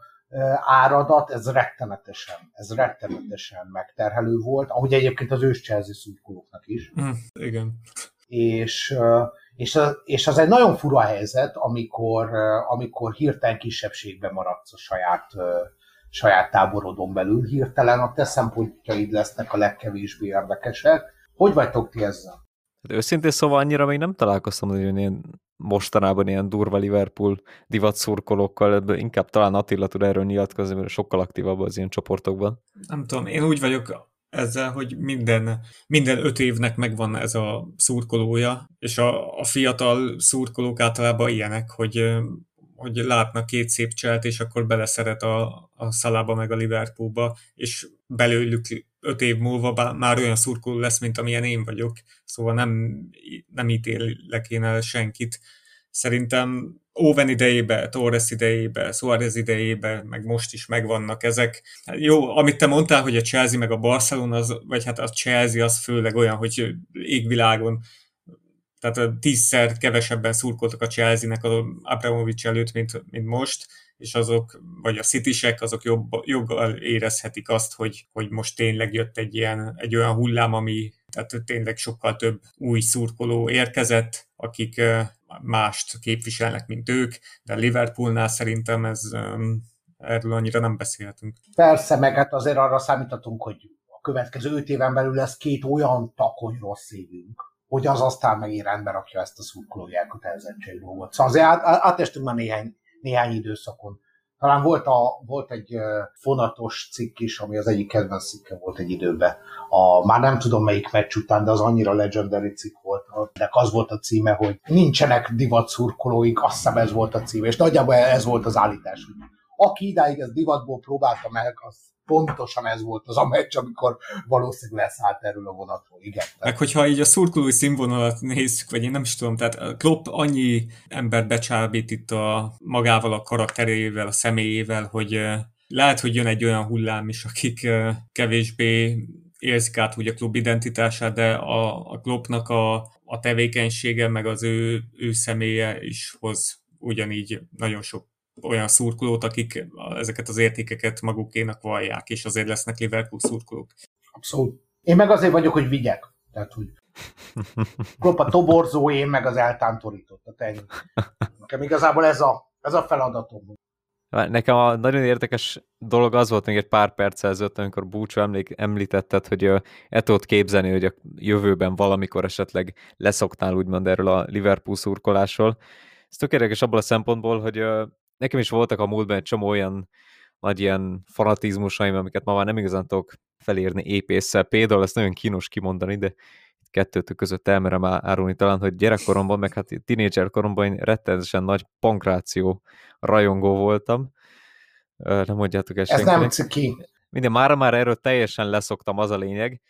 áradat, ez rettenetesen, ez rettenetesen megterhelő volt, ahogy egyébként az ős Chelsea szurkolóknak is. Mm, igen. És, és, az, és az egy nagyon fura helyzet, amikor, amikor hirtelen kisebbségben maradsz a saját, saját táborodon belül, hirtelen a te szempontjaid lesznek a legkevésbé érdekesek. Hogy vagytok ti ezzel? Hát őszintén szóval annyira még nem találkoztam hogy ilyen mostanában ilyen durva Liverpool divat szurkolókkal, inkább talán Attila tud erről nyilatkozni, mert sokkal aktívabb az ilyen csoportokban. Nem tudom, én úgy vagyok ezzel, hogy minden, minden öt évnek megvan ez a szurkolója, és a, a fiatal szurkolók általában ilyenek, hogy hogy látnak két szép cselt, és akkor beleszeret a, a szalába meg a Liverpoolba, és belőlük öt év múlva már olyan szurkoló lesz, mint amilyen én vagyok, szóval nem, nem ítélek én el senkit. Szerintem Owen idejébe, Torres idejébe, Suarez idejébe, meg most is megvannak ezek. Jó, amit te mondtál, hogy a Chelsea meg a Barcelona, az, vagy hát a Chelsea az főleg olyan, hogy égvilágon tehát tízszer kevesebben szurkoltak a Chelsea-nek az Abramovics előtt, mint, mint most, és azok, vagy a Citysek, azok jobb, joggal érezhetik azt, hogy, hogy most tényleg jött egy, ilyen, egy olyan hullám, ami tehát tényleg sokkal több új szurkoló érkezett, akik mást képviselnek, mint ők, de Liverpoolnál szerintem ez erről annyira nem beszélhetünk. Persze, meg hát azért arra számíthatunk, hogy a következő öt éven belül lesz két olyan takony rossz évünk, hogy az aztán megint rendbe rakja ezt a szurkolói elkötelezettség dolgot. Szóval azért át, átestünk már néhány, néhány időszakon. Talán volt, a, volt egy fonatos cikk is, ami az egyik kedvenc cikke volt egy időben. A, már nem tudom melyik meccs után, de az annyira legendary cikk volt. De az volt a címe, hogy nincsenek divat szurkolóink, azt hiszem ez volt a címe. És nagyjából ez volt az állítás. Aki idáig ez divatból próbálta meg, az pontosan ez volt az a meccs, amikor valószínűleg leszállt erről a vonatról. Igen. Meg hogyha így a szurkolói színvonalat nézzük, vagy én nem is tudom, tehát Klopp annyi ember becsábít itt a magával, a karakterével, a személyével, hogy lehet, hogy jön egy olyan hullám is, akik kevésbé érzik át úgy a klub identitását, de a, a klubnak a, a tevékenysége, meg az ő, ő személye is hoz ugyanígy nagyon sok olyan szurkolót, akik ezeket az értékeket magukénak vallják, és azért lesznek Liverpool szurkolók. Abszolút. Én meg azért vagyok, hogy vigyek. Tehát, hogy Klopp a toborzó, én meg az eltántorított. Tehát ennyi. Nekem igazából ez a, ez a feladatom. Nekem a nagyon érdekes dolog az volt még egy pár perc ezelőtt, amikor Búcsú emlék, említetted, hogy el tudod képzelni, hogy a jövőben valamikor esetleg leszoktál úgymond erről a Liverpool szurkolásról. Ez tök érdekes abból a szempontból, hogy nekem is voltak a múltban egy csomó olyan nagy ilyen fanatizmusaim, amiket ma már nem igazán tudok felírni épésszel. Például ezt nagyon kínos kimondani, de kettőtök között elmerem árulni talán, hogy gyerekkoromban, meg hát tínédzser koromban én rettenetesen nagy pankráció rajongó voltam. Nem mondjátok ezt Ez nem ciki. Minden, mára már erről teljesen leszoktam, az a lényeg,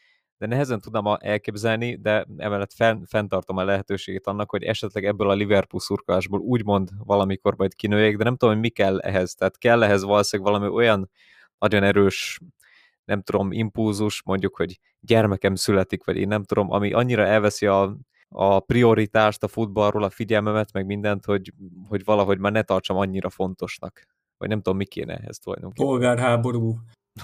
de nehezen tudnám elképzelni, de emellett fenn, fenntartom a lehetőségét annak, hogy esetleg ebből a Liverpool szurkolásból úgymond valamikor majd kinőjék, de nem tudom, hogy mi kell ehhez. Tehát kell ehhez valószínűleg valami olyan nagyon erős, nem tudom, impulzus, mondjuk, hogy gyermekem születik, vagy én nem tudom, ami annyira elveszi a, a prioritást a futballról, a figyelmemet, meg mindent, hogy, hogy valahogy már ne tartsam annyira fontosnak. Vagy nem tudom, mi kéne ehhez tulajdonképpen. Polgárháború.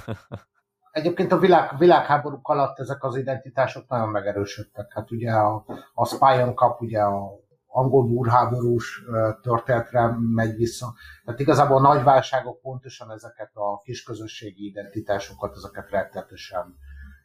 Egyébként a világ, világháborúk alatt ezek az identitások nagyon megerősödtek. Hát ugye a, a Spion Cup, ugye a angol búrháborús történetre megy vissza. Tehát igazából a nagy válságok pontosan ezeket a kisközösségi identitásokat, ezeket rettetesen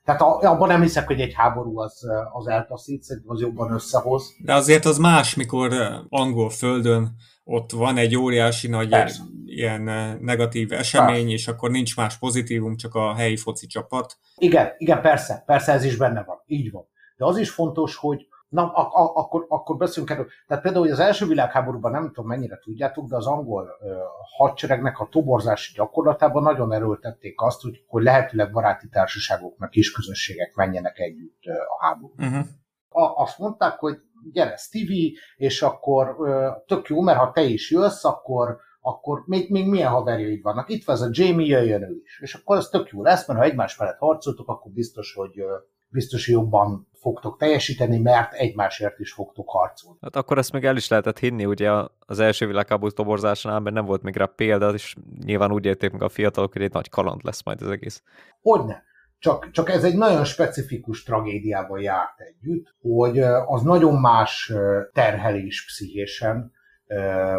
tehát abban nem hiszek, hogy egy háború az, az eltaszít, az jobban összehoz. De azért az más, mikor angol földön ott van egy óriási nagy Persze. ilyen negatív esemény, és akkor nincs más pozitívum, csak a helyi foci csapat. Igen, igen, persze, persze ez is benne van, így van. De az is fontos, hogy Na, ak- ak- akkor, akkor beszélünk erről. Tehát például, hogy az első világháborúban nem tudom mennyire tudjátok, de az angol uh, hadseregnek a toborzási gyakorlatában nagyon erőltették azt, hogy, hogy lehetőleg baráti társaságok, meg kis közösségek menjenek együtt uh, a háborúba. Uh-huh. A, azt mondták, hogy gyere Stevie, és akkor uh, tök jó, mert ha te is jössz, akkor akkor még, még milyen haverjaid vannak. Itt van ez a Jamie, jöjjön ő is. És akkor ez tök jó lesz, mert ha egymás felett harcoltok, akkor biztos, hogy biztos jobban fogtok teljesíteni, mert egymásért is fogtok harcolni. Hát akkor ezt meg el is lehetett hinni, ugye az első világháború toborzásánál, mert nem volt még rá példa, és nyilván úgy érték meg a fiatalok, hogy egy nagy kaland lesz majd az egész. Hogyne. Csak, csak ez egy nagyon specifikus tragédiával járt együtt, hogy az nagyon más terhelés pszichésen,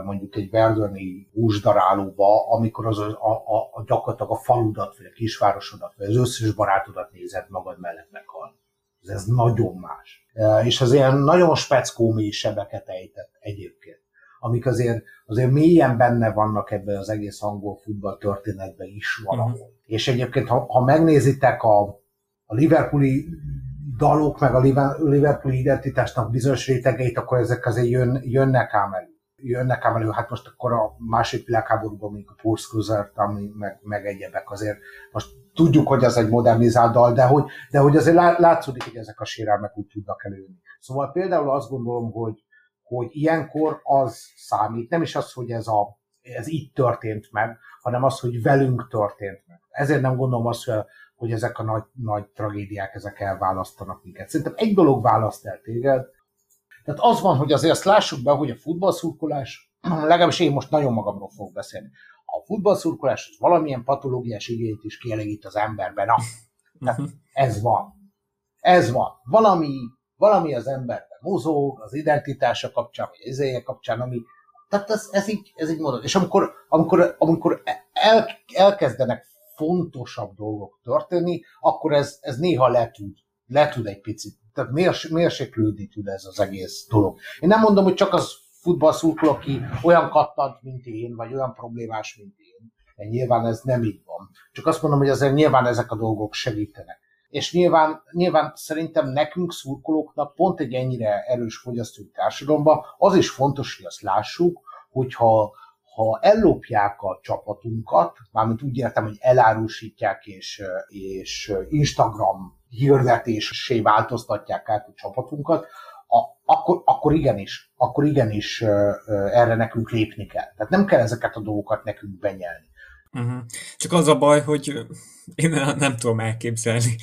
mondjuk egy verdöni húsdarálóba, amikor az a, a, a, gyakorlatilag a faludat, vagy a kisvárosodat, vagy az összes barátodat nézed magad mellett meghal. Ez, ez nagyon más. És az ilyen nagyon speckó mély sebeket ejtett egyébként, amik azért, azért mélyen benne vannak ebben az egész angol futball történetben is valahol. Uh-huh. És egyébként, ha, ha megnézitek a, a Liverpooli dalok, meg a Liverpooli identitásnak bizonyos rétegeit, akkor ezek azért jön, jönnek ám elő jönnek ám elő, hát most akkor a másik világháborúban mondjuk a Pulse Cruiser, ami meg, meg egyebek azért most tudjuk, hogy ez egy modernizált dal, de hogy, de hogy azért látszódik, hogy ezek a sérelmek úgy tudnak előni. Szóval például azt gondolom, hogy, hogy ilyenkor az számít, nem is az, hogy ez, a, ez itt történt meg, hanem az, hogy velünk történt meg. Ezért nem gondolom azt, hogy, hogy ezek a nagy, nagy tragédiák, ezek elválasztanak minket. Szerintem egy dolog választ el téged, tehát az van, hogy azért azt lássuk be, hogy a futballszurkolás, legalábbis én most nagyon magamról fogok beszélni, a futballszurkolás az valamilyen patológiás igényt is kielégít az emberben. Na, tehát ez van. Ez van. Valami, valami az emberben mozog, az identitása kapcsán, vagy ezéje kapcsán, ami, tehát ez, ez így, ez így mondod. És amikor, amikor, amikor el, elkezdenek fontosabb dolgok történni, akkor ez, ez néha le tud, le tud egy picit, tehát mérs, mérséklődni tud ez az egész dolog. Én nem mondom, hogy csak az futballszurkoló, aki olyan kattant, mint én, vagy olyan problémás, mint én. Nyilván ez nem így van. Csak azt mondom, hogy azért nyilván ezek a dolgok segítenek. És nyilván, nyilván szerintem nekünk szurkolóknak pont egy ennyire erős fogyasztói társadalomban az is fontos, hogy azt lássuk, hogyha ha ellopják a csapatunkat, mármint úgy értem, hogy elárusítják és, és Instagram hirdetésé változtatják át a csapatunkat, a, akkor, akkor igenis, akkor igenis erre nekünk lépni kell. Tehát nem kell ezeket a dolgokat nekünk benyelni. Uh-huh. Csak az a baj, hogy én nem tudom elképzelni.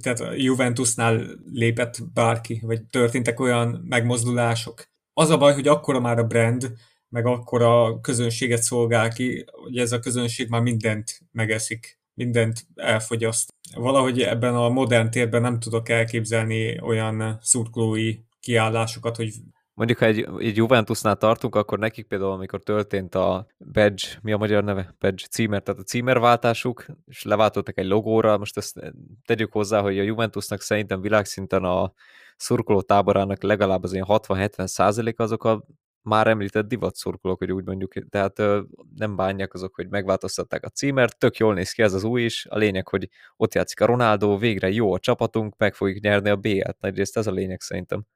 Tehát a Juventusnál lépett bárki, vagy történtek olyan megmozdulások. Az a baj, hogy akkora már a brand, meg akkor a közönséget szolgál ki, hogy ez a közönség már mindent megeszik, mindent elfogyaszt. Valahogy ebben a modern térben nem tudok elképzelni olyan szurkolói kiállásokat, hogy Mondjuk, ha egy, egy Juventusnál tartunk, akkor nekik például, amikor történt a badge, mi a magyar neve? Badge címer, tehát a címerváltásuk, és leváltottak egy logóra, most ezt tegyük hozzá, hogy a Juventusnak szerintem világszinten a szurkoló táborának legalább az ilyen 60-70 százalék azok a már említett divat szurkolók, hogy úgy mondjuk, tehát ö, nem bánják azok, hogy megváltoztatták a címert, tök jól néz ki ez az új is, a lényeg, hogy ott játszik a Ronaldo, végre jó a csapatunk, meg fogjuk nyerni a B-et, nagyrészt ez a lényeg szerintem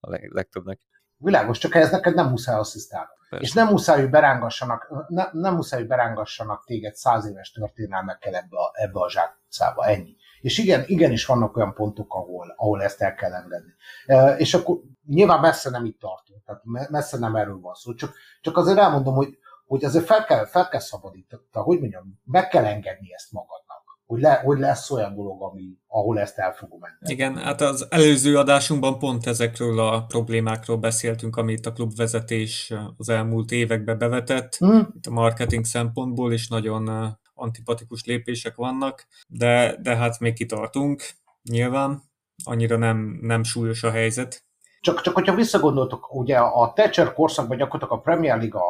a leg, legtöbbnek. Világos, csak ez neked nem muszáj asszisztálni. Persze. És nem muszáj, hogy berángassanak, ne, nem muszáj, hogy berángassanak téged száz éves történelmekkel ebbe a, ebbe a zsákutcába, ennyi. És igen, igenis vannak olyan pontok, ahol, ahol ezt el kell engedni. E, és akkor nyilván messze nem itt tartunk, tehát messze nem erről van szó, csak, csak azért elmondom, hogy, hogy azért fel kell, fel kell szabadítani, hogy mondjam, meg kell engedni ezt magad hogy, le, hogy lesz olyan dolog, ami, ahol ezt el fogom menni. Igen, hát az előző adásunkban pont ezekről a problémákról beszéltünk, amit a klubvezetés az elmúlt években bevetett, hmm. itt a marketing szempontból is nagyon antipatikus lépések vannak, de, de hát még kitartunk, nyilván, annyira nem, nem súlyos a helyzet. Csak, csak hogyha visszagondoltok, ugye a Thatcher korszakban gyakorlatilag a Premier Liga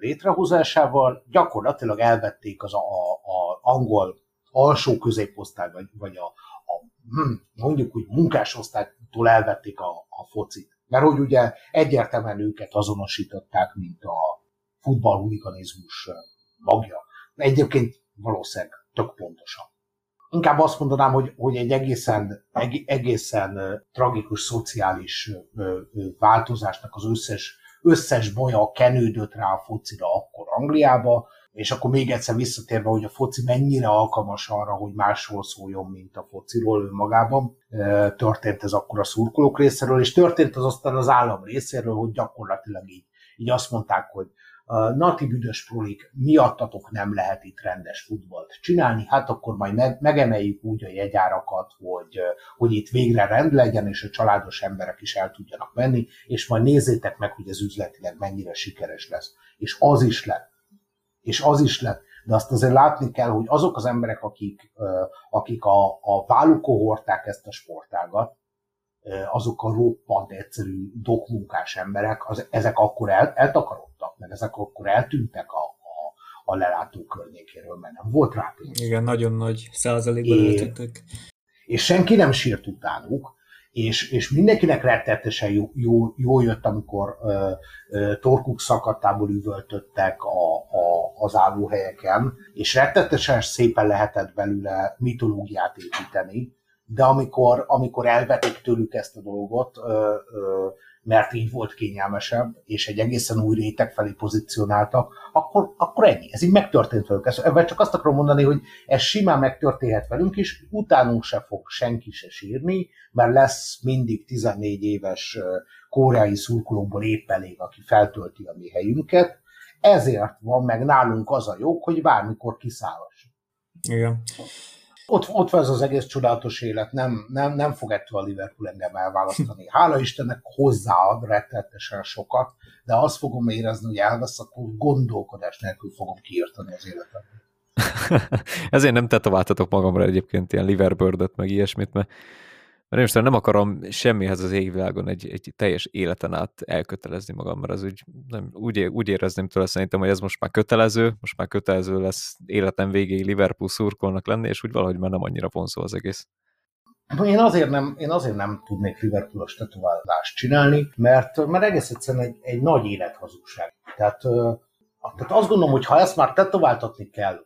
létrehozásával gyakorlatilag elvették az a, a, a angol alsó középosztály, vagy, vagy a, a hm, mondjuk úgy munkásosztálytól elvették a, a focit. Mert hogy ugye egyértelműen őket azonosították, mint a futballhuliganizmus magja. Egyébként valószínűleg tök pontosan. Inkább azt mondanám, hogy, hogy egy egészen, egészen tragikus szociális változásnak az összes, összes baja kenődött rá a focira akkor Angliába, és akkor még egyszer visszatérve, hogy a foci mennyire alkalmas arra, hogy máshol szóljon, mint a fociról önmagában. Történt ez akkor a szurkolók részéről, és történt az aztán az állam részéről, hogy gyakorlatilag így, így azt mondták, hogy nati büdös prolik, miattatok nem lehet itt rendes futballt csinálni, hát akkor majd meg, megemeljük úgy a jegyárakat, hogy, hogy itt végre rend legyen, és a családos emberek is el tudjanak menni, és majd nézzétek meg, hogy ez üzletileg mennyire sikeres lesz. És az is lett és az is lett. De azt azért látni kell, hogy azok az emberek, akik, akik a, a vállukon hordták ezt a sportágat, azok a roppant egyszerű dokmunkás emberek, az, ezek akkor el, eltakarodtak, meg ezek akkor eltűntek a, a, a lelátó környékéről, mert nem volt rá pénz. Igen, nagyon nagy százalékban eltűntek. És senki nem sírt utánuk, és, és mindenkinek rettetesen jó, jó, jó jött, amikor ö, ö, torkuk szakadtából üvöltöttek a, a, az állóhelyeken, és rettetesen szépen lehetett belőle mitológiát építeni, de amikor, amikor elvetik tőlük ezt a dolgot, mert így volt kényelmesebb, és egy egészen új réteg felé pozícionáltak, akkor, akkor ennyi. Ez így megtörtént velük. Ebben csak azt akarom mondani, hogy ez simán megtörténhet velünk is, utánunk se fog senki se sírni, mert lesz mindig 14 éves koreai szurkolóból épp elég, aki feltölti a mi helyünket, ezért van meg nálunk az a jog, hogy bármikor kiszállhassunk. Igen. Ott, ott van ez az egész csodálatos élet, nem, nem, nem fog ettől a Liverpool engem elválasztani. Hála Istennek hozzáad rettetesen sokat, de azt fogom érezni, hogy elvesz, akkor gondolkodás nélkül fogom kiírtani az életemben. Ezért nem tetováltatok magamra egyébként ilyen liverbird meg ilyesmit, mert mert én most nem akarom semmihez az égvilágon egy, egy teljes életen át elkötelezni magam, mert az úgy, nem, úgy, úgy érezném tőle szerintem, hogy ez most már kötelező, most már kötelező lesz életem végéig Liverpool szurkolnak lenni, és úgy valahogy már nem annyira vonzó az egész. Én azért nem, én azért nem tudnék Liverpoolos tetoválást csinálni, mert, mert egész egyszerűen egy, egy nagy élethazugság. Tehát, tehát azt gondolom, hogy ha ezt már tetováltatni kell,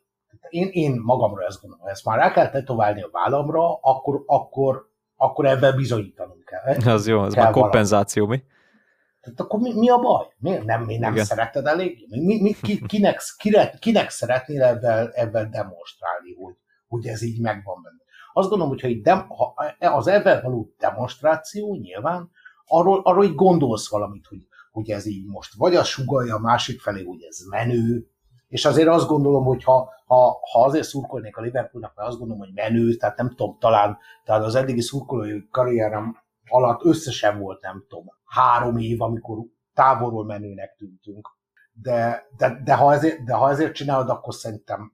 én, én magamra ezt gondolom, ha ezt már el kell tetoválni a vállamra, akkor, akkor, akkor ebben bizonyítanunk kell. Az jó, az kell már kompenzáció, valami. mi? Tehát akkor mi, mi a baj? Miért nem, mi nem Igen. szereted elég? Mi, mi, ki, kinek, kire, kinek szeretnél ebben, ebben demonstrálni, hogy, hogy ez így megvan benne? Azt gondolom, hogyha így dem, ha az ebben való demonstráció nyilván, arról, arról így gondolsz valamit, hogy, hogy ez így most vagy a sugalja a másik felé, hogy ez menő, és azért azt gondolom, hogy ha, ha, ha azért szurkolnék a Liverpoolnak, mert azt gondolom, hogy menő, tehát nem tudom, talán tehát az eddigi szurkolói karrierem alatt összesen volt, nem tudom, három év, amikor távolról menőnek tűntünk. De, de, de, ha, ezért, de ha ezért csinálod, akkor szerintem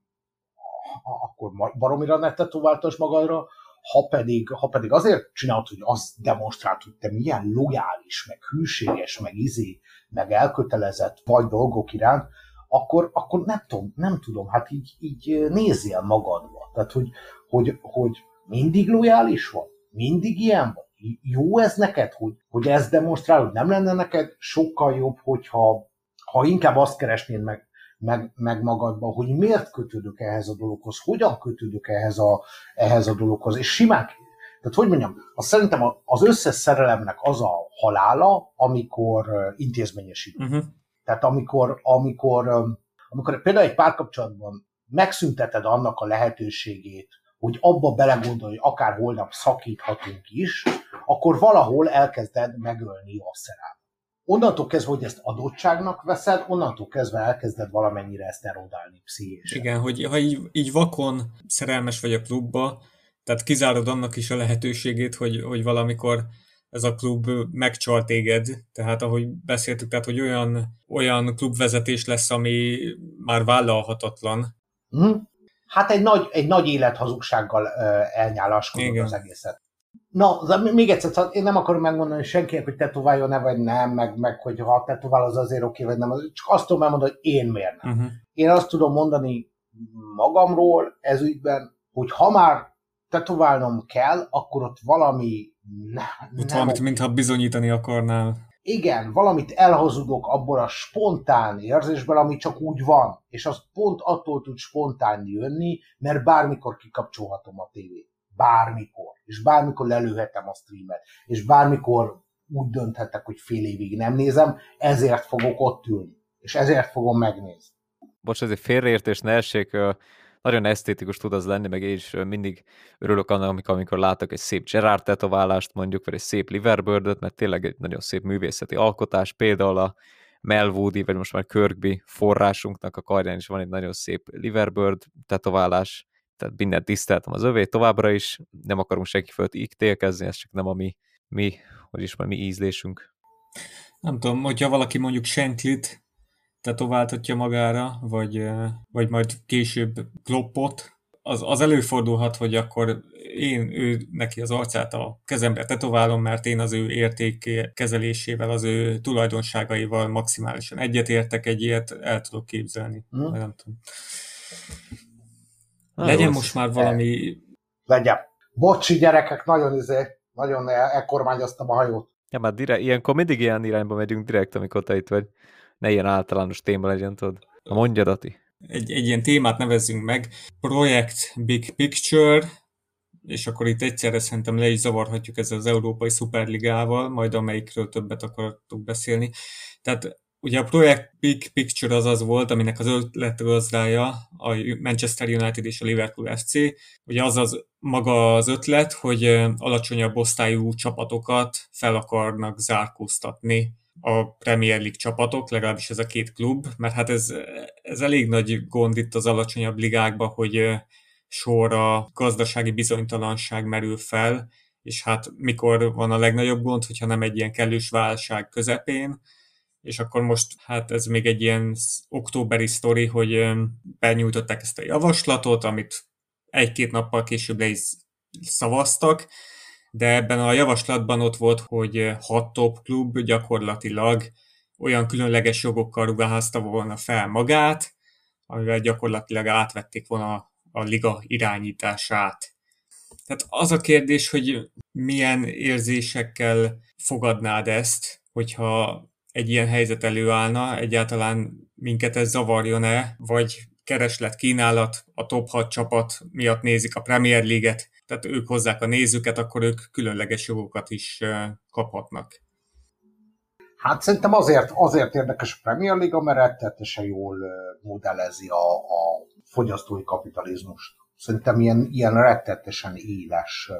akkor baromira ne tetováltas magadra, ha pedig, ha pedig azért csinálod, hogy azt demonstrált, hogy te milyen lojális, meg hűséges, meg izé, meg elkötelezett vagy dolgok iránt, akkor, akkor nem, tudom, nem tudom, hát így, így nézzél magadba. Tehát, hogy, hogy, hogy mindig lojális vagy? Mindig ilyen vagy? Jó ez neked, hogy, hogy ezt demonstrálod? Nem lenne neked sokkal jobb, hogyha ha inkább azt keresnéd meg, meg, meg magadba, hogy miért kötődök ehhez a dologhoz, hogyan kötődök ehhez a, ehhez a dologhoz, és simán, tehát hogy mondjam, azt szerintem az összes szerelemnek az a halála, amikor intézményesít. Uh-huh. Tehát amikor, amikor, amikor például egy párkapcsolatban megszünteted annak a lehetőségét, hogy abba belegondolj, hogy akár holnap szakíthatunk is, akkor valahol elkezded megölni a szerelmet. Onnantól kezdve, hogy ezt adottságnak veszed, onnantól kezdve elkezded valamennyire ezt erodálni pszichésen. Igen, hogy ha így, így vakon szerelmes vagy a klubba, tehát kizárod annak is a lehetőségét, hogy, hogy valamikor ez a klub megcsal téged, tehát ahogy beszéltük, tehát hogy olyan, olyan klubvezetés lesz, ami már vállalhatatlan. Hmm. Hát egy nagy, egy nagy élethazugsággal elnyálaskodott az egészet. Na, de még egyszer, én nem akarom megmondani hogy senkinek, hogy tetováljon-e vagy nem, meg, meg hogy ha tetovál az azért oké, vagy nem, csak azt tudom elmondani, hogy én miért nem. Uh-huh. Én azt tudom mondani magamról ez ügyben, hogy ha már tetoválnom kell, akkor ott valami ne, Ott valamit, mintha bizonyítani akarnál. Igen, valamit elhazudok abból a spontán érzésből, ami csak úgy van, és az pont attól tud spontán jönni, mert bármikor kikapcsolhatom a tévét. Bármikor. És bármikor lelőhetem a streamet. És bármikor úgy dönthetek, hogy fél évig nem nézem, ezért fogok ott ülni. És ezért fogom megnézni. Bocs, ez egy félreértés, ne essék, nagyon esztétikus tud az lenni, meg én is mindig örülök annak, amikor, amikor látok egy szép Gerard tetoválást mondjuk, vagy egy szép Liverbird-öt, mert tényleg egy nagyon szép művészeti alkotás, például a Melwoodi, vagy most már Kirkby forrásunknak a karján is van egy nagyon szép Liverbird tetoválás, tehát mindent tiszteltem az övé továbbra is, nem akarunk senki fölött iktélkezni, ez csak nem a mi, mi hogy is már mi ízlésünk. Nem tudom, hogyha valaki mondjuk Shanklit tetováltatja magára, vagy, vagy majd később kloppot, az, az előfordulhat, hogy akkor én ő neki az arcát a kezembe tetoválom, mert én az ő érték kezelésével, az ő tulajdonságaival maximálisan egyetértek, egy ilyet el tudok képzelni. Hmm. Nem tudom. Na, Legyen most már valami... Legyen. Bocsi gyerekek, nagyon izé, nagyon elkormányoztam a hajót. Ja, már direkt, ilyenkor mindig ilyen irányba megyünk direkt, amikor te itt vagy ne ilyen általános téma legyen, tudod. Na mondjad, Ati. Egy, egy ilyen témát nevezzünk meg. Projekt Big Picture, és akkor itt egyszerre szerintem le is zavarhatjuk ezzel az Európai Szuperligával, majd amelyikről többet akartuk beszélni. Tehát ugye a projekt Big Picture az az volt, aminek az ötletgazdája a Manchester United és a Liverpool FC. Ugye az az maga az ötlet, hogy alacsonyabb osztályú csapatokat fel akarnak zárkóztatni a Premier League csapatok, legalábbis ez a két klub, mert hát ez, ez elég nagy gond itt az alacsonyabb ligákban, hogy sorra gazdasági bizonytalanság merül fel, és hát mikor van a legnagyobb gond, hogyha nem egy ilyen kellős válság közepén, és akkor most hát ez még egy ilyen októberi sztori, hogy benyújtották ezt a javaslatot, amit egy-két nappal később le is szavaztak, de ebben a javaslatban ott volt, hogy hat top klub gyakorlatilag olyan különleges jogokkal rugalházta volna fel magát, amivel gyakorlatilag átvették volna a liga irányítását. Tehát az a kérdés, hogy milyen érzésekkel fogadnád ezt, hogyha egy ilyen helyzet előállna, egyáltalán minket ez zavarjon-e, vagy kereslet, kínálat, a top 6 csapat miatt nézik a Premier League-et, tehát ők hozzák a nézőket, akkor ők különleges jogokat is kaphatnak. Hát szerintem azért, azért érdekes a Premier League, mert rettetesen jól modellezi a, a fogyasztói kapitalizmust. Szerintem ilyen, ilyen rettetesen éles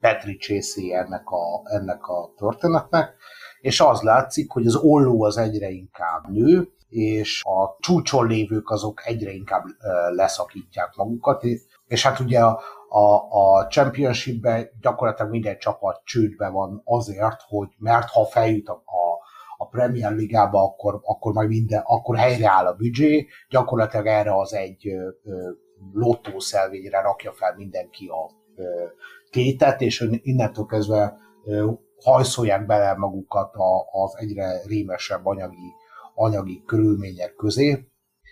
Petri csészé ennek a, ennek a történetnek, és az látszik, hogy az olló az egyre inkább nő, és a csúcson lévők azok egyre inkább leszakítják magukat, és hát ugye a, a, a championshipben gyakorlatilag minden csapat csődbe van azért, hogy mert ha feljut a, a, a Premier Ligába, akkor, akkor majd minden, akkor helyreáll a büdzsé, gyakorlatilag erre az egy ö, ö, lottószelvényre rakja fel mindenki a ö, tétet, és innentől kezdve ö, hajszolják bele magukat a, az egyre rémesebb anyagi, anyagi körülmények közé.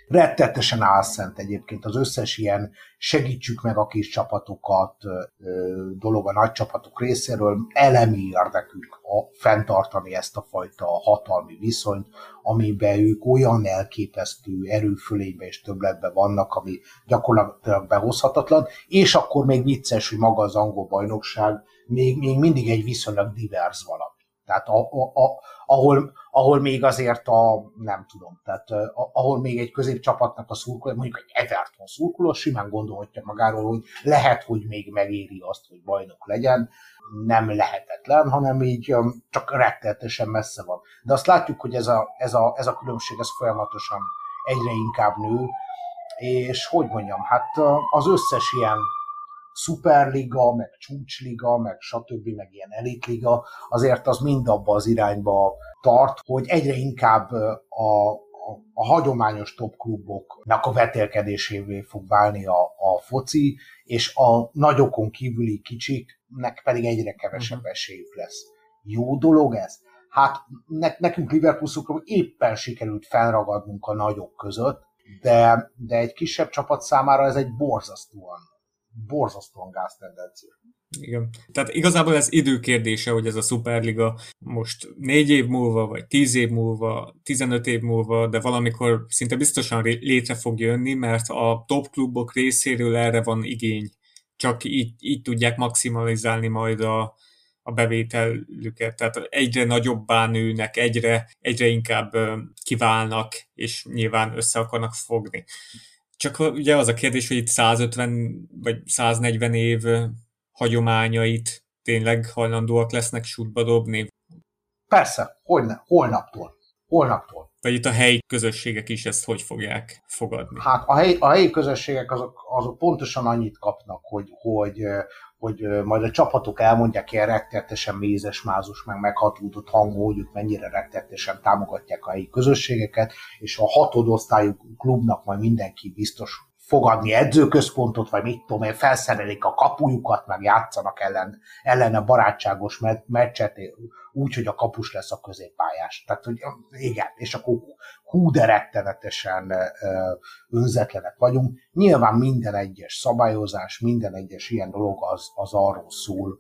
Rettetesen álszent egyébként az összes ilyen segítsük meg a kis csapatokat dolog a nagy csapatok részéről. Elemi érdekük a, fenntartani ezt a fajta hatalmi viszonyt, amiben ők olyan elképesztő erőfölénybe és többletbe vannak, ami gyakorlatilag behozhatatlan, és akkor még vicces, hogy maga az angol bajnokság még, még mindig egy viszonylag divers valami. Tehát a, a, a, ahol, ahol még azért a, nem tudom, tehát a, ahol még egy középcsapatnak a szurkoló, mondjuk egy Everton szurkoló simán gondolhatja magáról, hogy lehet, hogy még megéri azt, hogy bajnok legyen, nem lehetetlen, hanem így csak rettenetesen messze van. De azt látjuk, hogy ez a, ez a, ez a különbség ez folyamatosan egyre inkább nő, és hogy mondjam, hát az összes ilyen szuperliga, meg csúcsliga, meg stb., meg ilyen elitliga, azért az mind abba az irányba tart, hogy egyre inkább a, a, a hagyományos topkluboknak a vetélkedésévé fog válni a, a foci, és a nagyokon kívüli kicsiknek pedig egyre kevesebb mhm. esélyük lesz. Jó dolog ez? Hát ne, nekünk Liverpool éppen sikerült felragadnunk a nagyok között, de, de egy kisebb csapat számára ez egy borzasztóan borzasztóan gáz tendencia. Igen. Tehát igazából ez időkérdése, hogy ez a Superliga most négy év múlva, vagy tíz év múlva, 15 év múlva, de valamikor szinte biztosan létre fog jönni, mert a top klubok részéről erre van igény. Csak így, így tudják maximalizálni majd a, a bevételüket. Tehát egyre nagyobbá nőnek, egyre, egyre inkább kiválnak, és nyilván össze akarnak fogni. Csak ugye az a kérdés, hogy itt 150 vagy 140 év hagyományait tényleg hajlandóak lesznek sútba dobni? Persze, hogyne, holnaptól. Holnaptól. Vagy itt a helyi közösségek is ezt hogy fogják fogadni? Hát a helyi, a helyi közösségek azok, azok pontosan annyit kapnak, hogy, hogy, hogy majd a csapatok elmondják ilyen rettetesen mézes, mázus, meg meghatódott hangú, hogy ők mennyire rettetesen támogatják a helyi közösségeket, és a hatodosztályú klubnak majd mindenki biztos fogadni edzőközpontot, vagy mit tudom én, felszerelik a kapujukat, meg játszanak ellen, ellen a barátságos meccset, úgy, hogy a kapus lesz a középpályás. Tehát, hogy igen, és akkor hú, de rettenetesen önzetlenek vagyunk. Nyilván minden egyes szabályozás, minden egyes ilyen dolog az, az arról szól,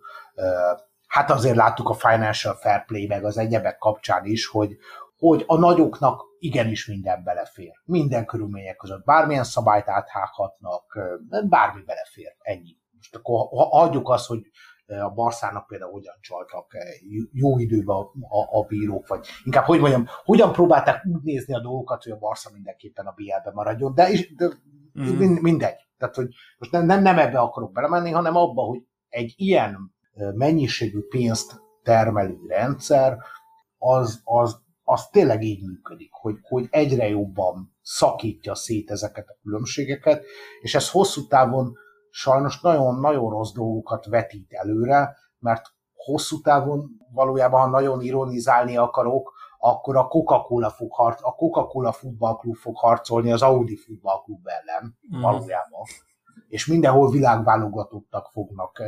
hát azért láttuk a Financial Fair Play meg az egyebek kapcsán is, hogy, hogy a nagyoknak igenis minden belefér. Minden körülmények között. Bármilyen szabályt áthághatnak, bármi belefér. Ennyi. Most akkor adjuk azt, hogy a Barszának például hogyan csaltak jó időben a, a, a bírók, vagy inkább, hogy mondjam, hogyan próbálták úgy nézni a dolgokat, hogy a Barsza mindenképpen a BL-be maradjon, de, de mm. mindegy. Tehát, hogy most nem, nem, nem ebbe akarok belemenni, hanem abba, hogy egy ilyen mennyiségű pénzt termelő rendszer, az, az, az tényleg így működik, hogy, hogy egyre jobban szakítja szét ezeket a különbségeket, és ez hosszú távon sajnos nagyon-nagyon rossz dolgokat vetít előre, mert hosszú távon valójában, ha nagyon ironizálni akarok, akkor a Coca-Cola, fog harc, a Coca-Cola futballklub fog harcolni az Audi futballklub ellen mm. valójában. És mindenhol világválogatottak fognak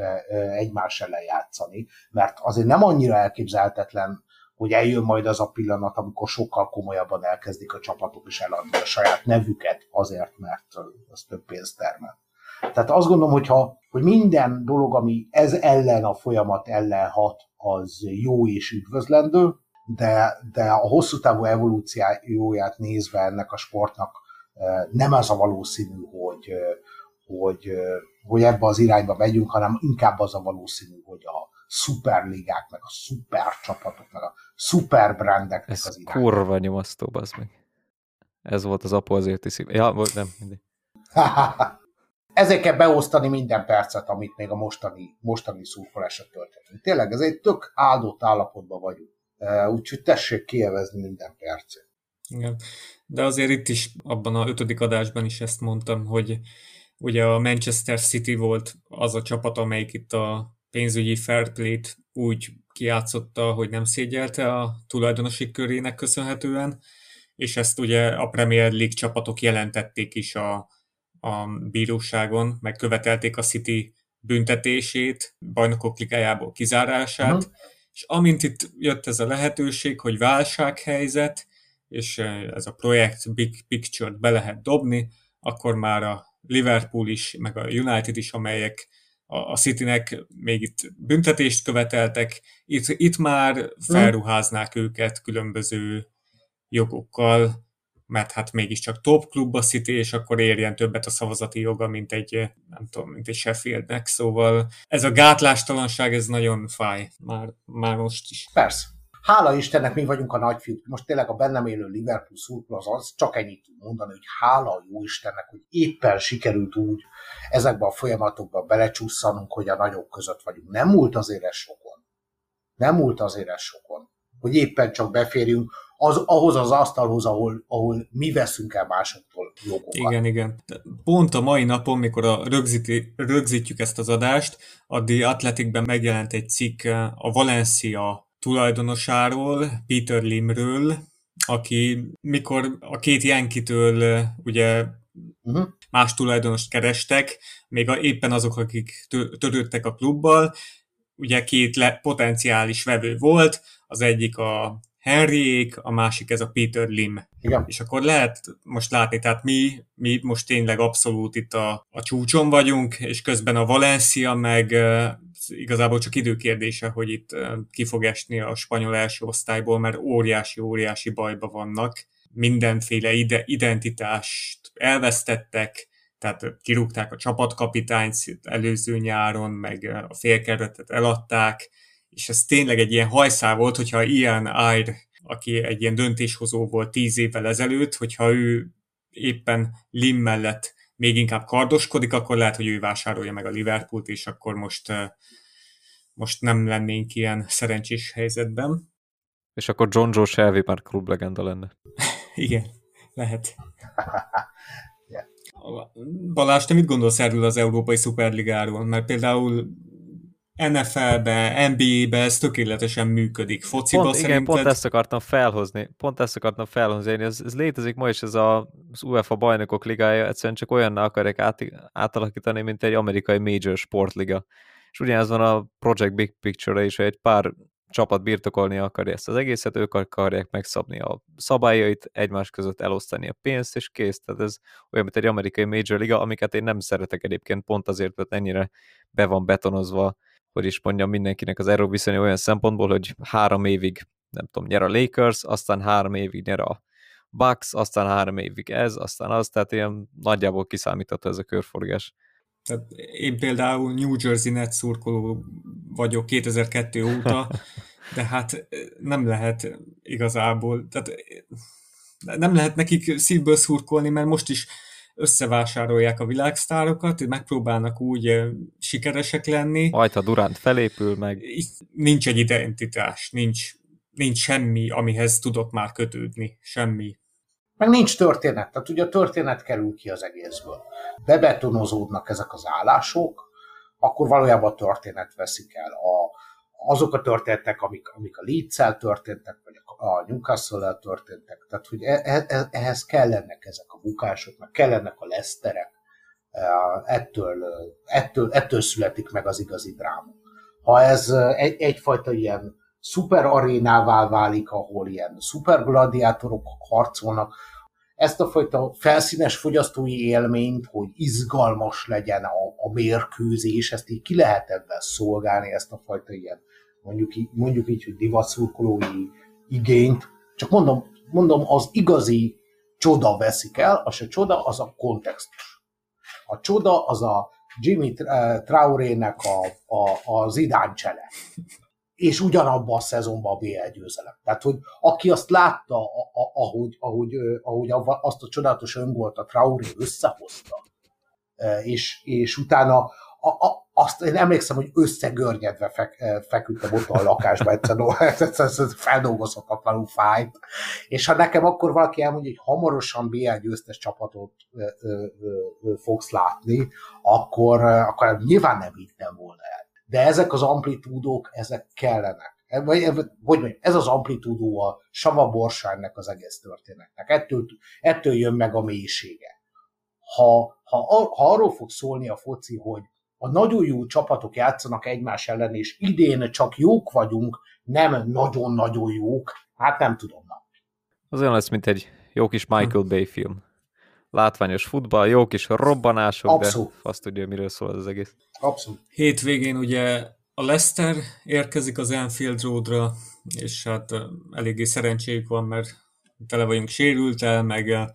egymás ellen játszani, mert azért nem annyira elképzelhetetlen, hogy eljön majd az a pillanat, amikor sokkal komolyabban elkezdik a csapatok is eladni a saját nevüket azért, mert az több pénzt termel. Tehát azt gondolom, hogyha, hogy minden dolog, ami ez ellen a folyamat ellen hat, az jó és üdvözlendő, de, de a hosszú távú evolúcióját nézve ennek a sportnak nem az a valószínű, hogy, hogy, hogy ebbe az irányba megyünk, hanem inkább az a valószínű, hogy a szuperligák, meg a szupercsapatok, meg a szuperbrandeknek Ez az kurva nyomasztó, az meg. Ez volt az apu azért is. Ja, nem, mindegy. ezért kell beosztani minden percet, amit még a mostani, mostani szurkolásra tölthetünk. Tényleg, ez egy tök áldott állapotban vagyunk. Úgyhogy tessék kielvezni minden percet. Igen. De azért itt is, abban a ötödik adásban is ezt mondtam, hogy ugye a Manchester City volt az a csapat, amelyik itt a pénzügyi fair play-t úgy kiátszotta, hogy nem szégyelte a tulajdonosi körének köszönhetően, és ezt ugye a Premier League csapatok jelentették is a, a bíróságon, meg követelték a City büntetését, bajnokok ligájából kizárását, uh-huh. és amint itt jött ez a lehetőség, hogy válsághelyzet, és ez a projekt Big Picture-t be lehet dobni, akkor már a Liverpool is, meg a United is, amelyek a Citynek még itt büntetést követeltek, itt, itt már mhm. felruháznák őket különböző jogokkal, mert hát mégiscsak top klub a City, és akkor érjen többet a szavazati joga, mint egy, nem tudom, mint egy Sheffieldnek, szóval ez a gátlástalanság, ez nagyon fáj, már, már most is. Persze. Hála Istennek mi vagyunk a nagyfiúk. Most tényleg a bennem élő Liverpool szurkol az, az csak ennyit tud mondani, hogy hála jó Istennek, hogy éppen sikerült úgy ezekbe a folyamatokba belecsusszanunk, hogy a nagyok között vagyunk. Nem múlt azért ez sokon. Nem múlt azért ez sokon. Hogy éppen csak beférjünk az, ahhoz az asztalhoz, ahol, ahol mi veszünk el másoktól jogokat. Igen, igen. Pont a mai napon, mikor a rögzíti, rögzítjük ezt az adást, a The Athleticben megjelent egy cikk a Valencia tulajdonosáról, Peter Limről, aki mikor a két Yankee-től ugye uh-huh. más tulajdonost kerestek, még a, éppen azok, akik törődtek a klubbal, ugye két le, potenciális vevő volt, az egyik a Henryék, a másik ez a Peter Lim. Igen. És akkor lehet most látni, tehát mi, mi most tényleg abszolút itt a, a csúcson vagyunk, és közben a Valencia meg igazából csak időkérdése, hogy itt ki fog esni a spanyol első osztályból, mert óriási-óriási bajba vannak. Mindenféle ide, identitást elvesztettek, tehát kirúgták a csapatkapitányt előző nyáron, meg a félkeretet eladták, és ez tényleg egy ilyen hajszál volt, hogyha ilyen Air, aki egy ilyen döntéshozó volt tíz évvel ezelőtt, hogyha ő éppen Lim mellett még inkább kardoskodik, akkor lehet, hogy ő vásárolja meg a Liverpoolt, és akkor most, most nem lennénk ilyen szerencsés helyzetben. És akkor John Joe Shelby már klublegenda lenne. Igen, lehet. Balázs, te mit gondolsz erről az Európai Szuperligáról? Mert például NFL-be, NBA-be ez tökéletesen működik. Fociba pont, szerinted... Igen, pont ezt akartam felhozni. Pont ezt akartam felhozni. Ez, ez létezik ma is, ez a, az UEFA bajnokok ligája, egyszerűen csak olyanná akarják át, átalakítani, mint egy amerikai major sportliga. És ugyanez van a Project Big Picture-re is, hogy egy pár csapat birtokolni akarja ezt az egészet, ők akarják megszabni a szabályait, egymás között elosztani a pénzt, és kész. Tehát ez olyan, mint egy amerikai major liga, amiket én nem szeretek egyébként pont azért, mert ennyire be van betonozva hogy is mondjam, mindenkinek az erőviszony olyan szempontból, hogy három évig, nem tudom, nyer a Lakers, aztán három évig nyer a Bucks, aztán három évig ez, aztán az, tehát ilyen nagyjából kiszámítható ez a körforgás. Tehát én például New Jersey Net szurkoló vagyok 2002 óta, de hát nem lehet igazából, tehát nem lehet nekik szívből szurkolni, mert most is összevásárolják a világsztárokat, megpróbálnak úgy sikeresek lenni. Majd, ha Durant felépül meg. Nincs egy identitás, nincs, nincs semmi, amihez tudok már kötődni, semmi. Meg nincs történet, tehát ugye a történet kerül ki az egészből. Bebetonozódnak ezek az állások, akkor valójában a történet veszik el. A, azok a történetek, amik, amik a leeds történtek, vagy a newcastle történtek, tehát hogy e, e, e, ehhez kellenek ezek a bukások, meg kellenek a leszterek, ettől, ettől, ettől születik meg az igazi dráma. Ha ez egy, egyfajta ilyen szuper arénává válik, ahol ilyen szuper gladiátorok harcolnak, ezt a fajta felszínes fogyasztói élményt, hogy izgalmas legyen a, a mérkőzés, ezt így ki lehet ebben szolgálni, ezt a fajta ilyen, mondjuk, mondjuk így, hogy divatszurkolói igényt, csak mondom, mondom, az igazi csoda veszik el, az a csoda, az a kontextus. A csoda az a Jimmy Traoré-nek a, a, az idáncsele és ugyanabban a szezonban a BL győzelem. Tehát, hogy aki azt látta, ahogy, ahogy, ahogy azt a csodálatos öngolt a Traoré összehozta, és, és utána a, a, azt én emlékszem, hogy összegörnyedve fek, feküdtem ott a lakásban, egyszerűen feldolgozhatatlanul fájt. És ha nekem akkor valaki elmondja, hogy hamarosan BL győztes csapatot ö, ö, ö, fogsz látni, akkor, akkor nyilván nem hittem volna el de ezek az amplitúdók, ezek kellenek. Vagy, hogy mondjam, ez az amplitúdó a Sava Borsánynak az egész történetnek. Ettől, ettől jön meg a mélysége. Ha, ha, ha arról fog szólni a foci, hogy a nagyon jó csapatok játszanak egymás ellen, és idén csak jók vagyunk, nem nagyon-nagyon jók, hát nem tudom. Na. Az olyan lesz, mint egy jó kis Michael Bay film. Látványos futball, jó kis robbanások, Abszolút. de azt tudja, miről szól az egész. Abszolút. Hétvégén ugye a Leicester érkezik az Anfield Roadra, és hát eléggé szerencséjük van, mert tele vagyunk sérültel, meg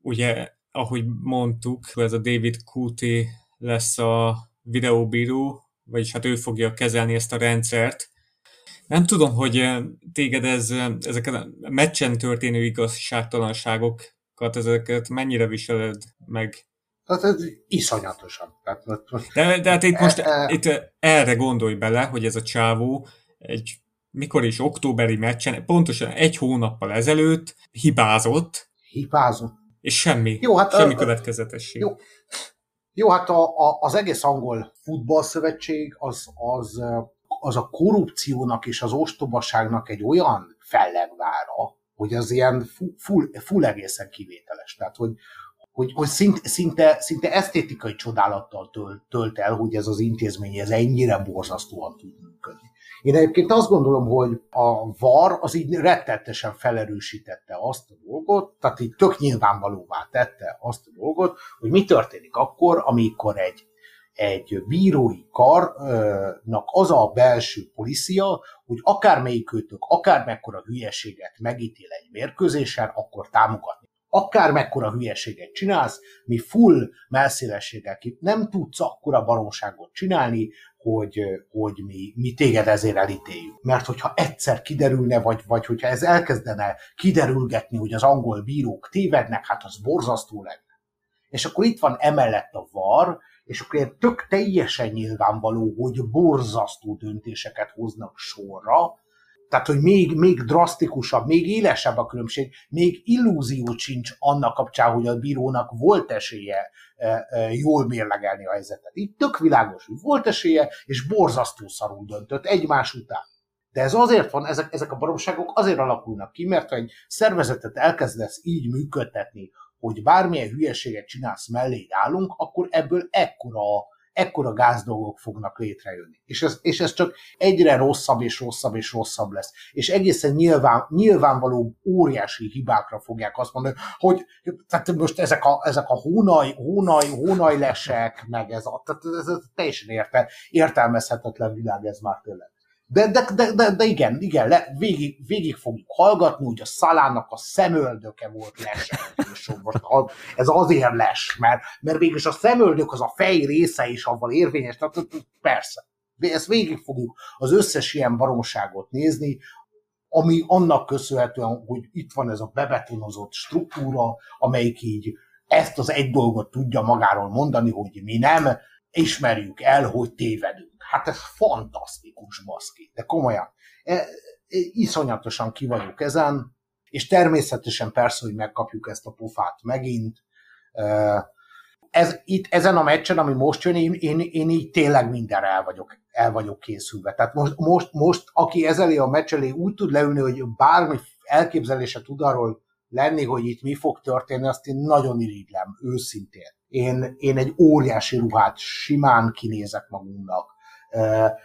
ugye, ahogy mondtuk, ez a David Kuti lesz a videóbíró, vagyis hát ő fogja kezelni ezt a rendszert. Nem tudom, hogy téged ez, ezek a meccsen történő igazságtalanságokat, ezeket mennyire viseled meg tehát ez iszonyatosan. de, de hát itt most e, e, itt erre gondolj bele, hogy ez a csávó egy mikor is októberi meccsen, pontosan egy hónappal ezelőtt hibázott. Hibázott. És semmi, jó, hát, semmi következetesség. Jó, jó hát a, a, az egész angol futballszövetség az, az, az a korrupciónak és az ostobaságnak egy olyan fellegvára, hogy az ilyen full, full egészen kivételes. Tehát, hogy, hogy, hogy szinte, szinte, szinte esztétikai csodálattal tölt, tölt el, hogy ez az intézmény ez ennyire borzasztóan tud működni. Én egyébként azt gondolom, hogy a VAR az így rettetesen felerősítette azt a dolgot, tehát így tök nyilvánvalóvá tette azt a dolgot, hogy mi történik akkor, amikor egy, egy bírói karnak az a belső policia, hogy akármelyikőtök akármekkora hülyeséget megítél egy mérkőzésen, akkor támogatni. Akár mekkora hülyeséget csinálsz, mi full melszélességgel ki nem tudsz akkora baromságot csinálni, hogy, hogy mi, mi téged ezért elítéljük. Mert hogyha egyszer kiderülne, vagy, vagy hogyha ez elkezdene kiderülgetni, hogy az angol bírók tévednek, hát az borzasztó lenne. És akkor itt van emellett a var, és akkor tök teljesen nyilvánvaló, hogy borzasztó döntéseket hoznak sorra, tehát, hogy még, még drasztikusabb, még élesebb a különbség, még illúzió sincs annak kapcsán, hogy a bírónak volt esélye e, e, jól mérlegelni a helyzetet. Itt tök világos, hogy volt esélye, és borzasztó szarul döntött egymás után. De ez azért van, ezek, ezek a baromságok azért alakulnak ki, mert ha egy szervezetet elkezdesz így működtetni, hogy bármilyen hülyeséget csinálsz mellé állunk, akkor ebből ekkora ekkora gázdolgok fognak létrejönni. És ez, és ez csak egyre rosszabb és rosszabb és rosszabb lesz. És egészen nyilván, nyilvánvaló óriási hibákra fogják azt mondani, hogy tehát most ezek a, ezek a hónaj, hónaj, hónajlesek, meg ez a, tehát ez, ez teljesen érte, értelmezhetetlen világ ez már tényleg. De, de, de, de, de igen, igen le, végig, végig fogjuk hallgatni, hogy a szalának a szemöldöke volt les. Most ez azért les, mert, mert végülis a szemöldök az a fej része is avval érvényes, tehát persze. Ezt végig fogjuk az összes ilyen baromságot nézni, ami annak köszönhetően, hogy itt van ez a bebetonozott struktúra, amelyik így ezt az egy dolgot tudja magáról mondani, hogy mi nem ismerjük el, hogy tévedünk. Hát ez fantasztikus, baszki. De komolyan, e, e, iszonyatosan ki vagyok ezen, és természetesen persze, hogy megkapjuk ezt a pofát megint. E, ez, itt, ezen a meccsen, ami most jön, én, én, én így tényleg mindenre el vagyok, el vagyok készülve. Tehát most, most, most aki ezelé a meccs elé úgy tud leülni, hogy bármi elképzelése tud arról lenni, hogy itt mi fog történni, azt én nagyon irigylem, őszintén. Én, én egy óriási ruhát simán kinézek magunknak,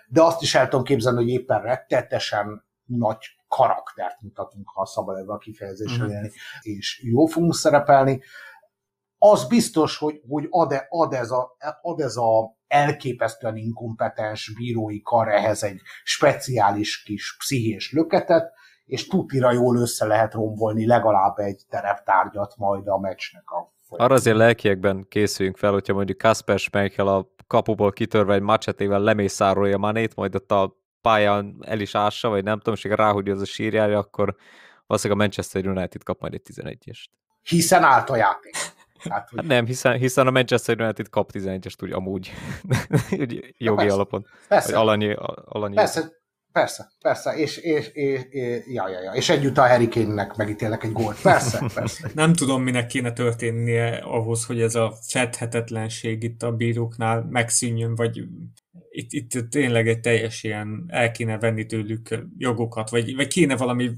de azt is el tudom képzelni, hogy éppen rettetesen nagy karaktert mutatunk, ha szabad ebben a kifejezésre mm. élni, és jó fogunk szerepelni. Az biztos, hogy, hogy ad, -e, ad, ez a, ad ez a elképesztően inkompetens bírói kar ehhez egy speciális kis pszichés löketet, és tutira jól össze lehet rombolni legalább egy tereptárgyat majd a meccsnek a Arra azért lelkiekben készüljünk fel, hogyha mondjuk Kasper Schmeichel a kapuból kitörve egy macsetével lemészárolja Manét, majd ott a pályán el is ássa, vagy nem tudom, és ráhúgyja az a sírjára, akkor valószínűleg a Manchester United kap majd egy 11-est. Hiszen állt a játék. Hát, hogy... hát nem, hiszen, hiszen a Manchester United kap 11-est úgy amúgy, úgy jogi ja, alapon. Persze. Alanyi, alanyi. Persze, Persze, persze, és, és, és, és, ja, ja, ja. és együtt a Harry Kane-nek megítélnek egy gólt. Persze, persze. Nem tudom, minek kéne történnie ahhoz, hogy ez a fedhetetlenség itt a bíróknál megszűnjön, vagy itt, itt tényleg egy teljes ilyen el kéne venni tőlük jogokat, vagy, vagy kéne valami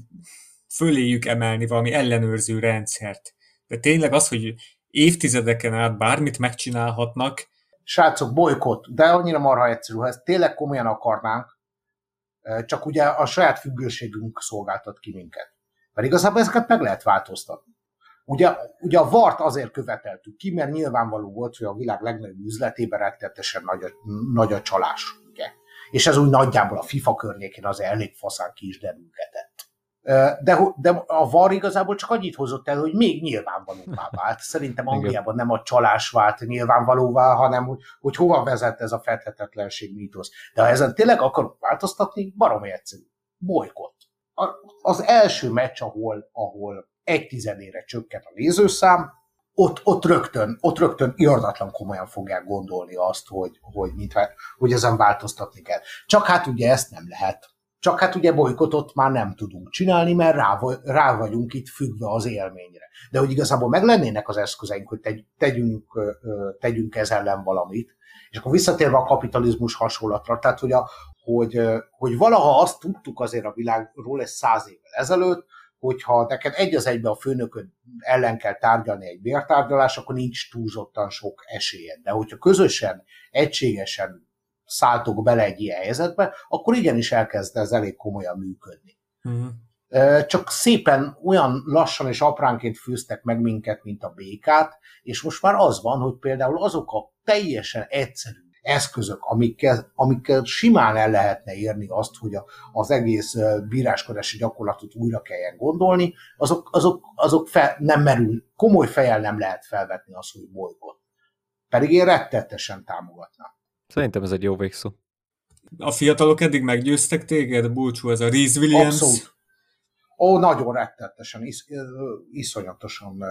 föléjük emelni, valami ellenőrző rendszert. De tényleg az, hogy évtizedeken át bármit megcsinálhatnak. Srácok, bolykott, de annyira marha egyszerű, ha ezt tényleg komolyan akarnánk, csak ugye a saját függőségünk szolgáltat ki minket. Mert igazából ezeket meg lehet változtatni. Ugye, ugye a vart azért követeltük ki, mert nyilvánvaló volt, hogy a világ legnagyobb üzletében rettetesen nagy a, nagy a csalás. Ugye? És ez úgy nagyjából a FIFA környékén az elég faszán ki is derülgetett. De, de a VAR igazából csak annyit hozott el, hogy még nyilvánvalóvá vált. Szerintem Angliában nem a csalás vált nyilvánvalóvá, hanem hogy, hogy hova vezet ez a fedhetetlenség mítosz. De ha ezen tényleg akarunk változtatni, baromi egyszerű. Bolykott. Az első meccs, ahol, ahol egy tizedére csökken a nézőszám, ott, ott, rögtön, ott rögtön irdatlan komolyan fogják gondolni azt, hogy, hogy, mit, hogy ezen változtatni kell. Csak hát ugye ezt nem lehet csak hát ugye bolykotot már nem tudunk csinálni, mert rá, rá vagyunk itt függve az élményre. De hogy igazából meg lennének az eszközeink, hogy tegy, tegyünk, tegyünk ez ellen valamit, és akkor visszatérve a kapitalizmus hasonlatra, tehát hogy, a, hogy, hogy valaha azt tudtuk azért a világról egy száz évvel ezelőtt, hogyha neked egy az egybe a főnököd ellen kell tárgyalni egy bértárgyalás, akkor nincs túlzottan sok esélyed. De hogyha közösen, egységesen szálltok bele egy ilyen helyzetbe, akkor igenis elkezd ez elég komolyan működni. Uh-huh. Csak szépen olyan lassan és apránként fűztek meg minket, mint a békát, és most már az van, hogy például azok a teljesen egyszerű eszközök, amikkel, amikkel simán el lehetne érni azt, hogy a, az egész bíráskodási gyakorlatot újra kelljen gondolni, azok, azok, azok fel, nem merül, komoly fejel nem lehet felvetni azt, hogy bolygott. Pedig én rettetesen támogatnám. Szerintem ez egy jó végszó. A fiatalok eddig meggyőztek téged, búcsú, ez a Reese Williams? Abszolút. Ó, nagyon rettetesen, is, iszonyatosan.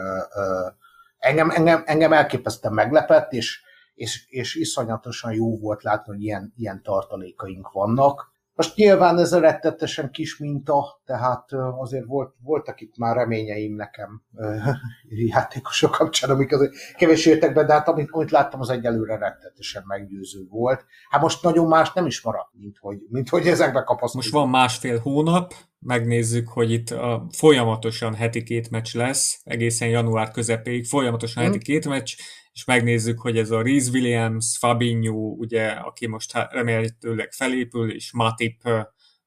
Engem, engem, engem elképesztően meglepett, és, és, és iszonyatosan jó volt látni, hogy ilyen, ilyen tartalékaink vannak. Most nyilván ez a rettetesen kis minta, tehát azért volt, voltak itt már reményeim nekem játékosok kapcsán, amik azért kevés értek be, de hát amit, amit láttam, az egyelőre rettetesen meggyőző volt. Hát most nagyon más nem is maradt, mint hogy, mint hogy ezekbe kapaszkodunk. Most van másfél hónap, megnézzük, hogy itt a, folyamatosan heti két meccs lesz, egészen január közepéig, folyamatosan hmm. heti két meccs, és megnézzük, hogy ez a Reese Williams, Fabinho, ugye, aki most remélhetőleg felépül, és Matip,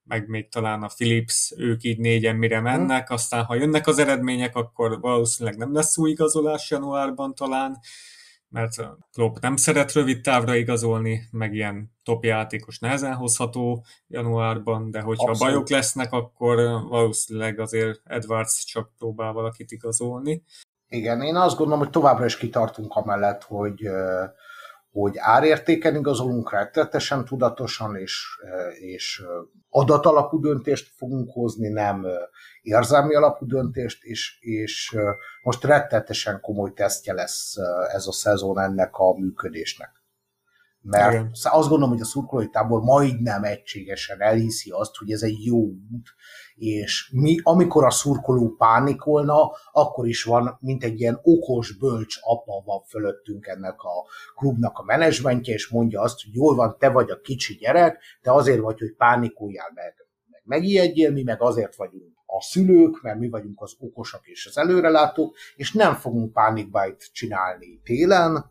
meg még talán a Philips, ők így négyen mire hm. mennek, aztán ha jönnek az eredmények, akkor valószínűleg nem lesz új igazolás januárban talán, mert Klopp nem szeret rövid távra igazolni, meg ilyen top játékos nehezen hozható januárban, de hogyha Abszolút. bajok lesznek, akkor valószínűleg azért Edwards csak próbál valakit igazolni. Igen, én azt gondolom, hogy továbbra is kitartunk amellett, hogy hogy árértéken igazolunk rettetesen tudatosan, és, és adatalapú döntést fogunk hozni, nem érzelmi alapú döntést, és, és most rettetesen komoly tesztje lesz ez a szezon ennek a működésnek. Mert Igen. azt gondolom, hogy a szurkolói tábor majdnem egységesen elhiszi azt, hogy ez egy jó út, és mi, amikor a szurkoló pánikolna, akkor is van, mint egy ilyen okos, bölcs apa van fölöttünk ennek a klubnak a menedzsmentje, és mondja azt, hogy jól van, te vagy a kicsi gyerek, te azért vagy, hogy pánikoljál meg, meg megijedjél, mi meg azért vagyunk a szülők, mert mi vagyunk az okosak és az előrelátók, és nem fogunk pánikbájt csinálni télen,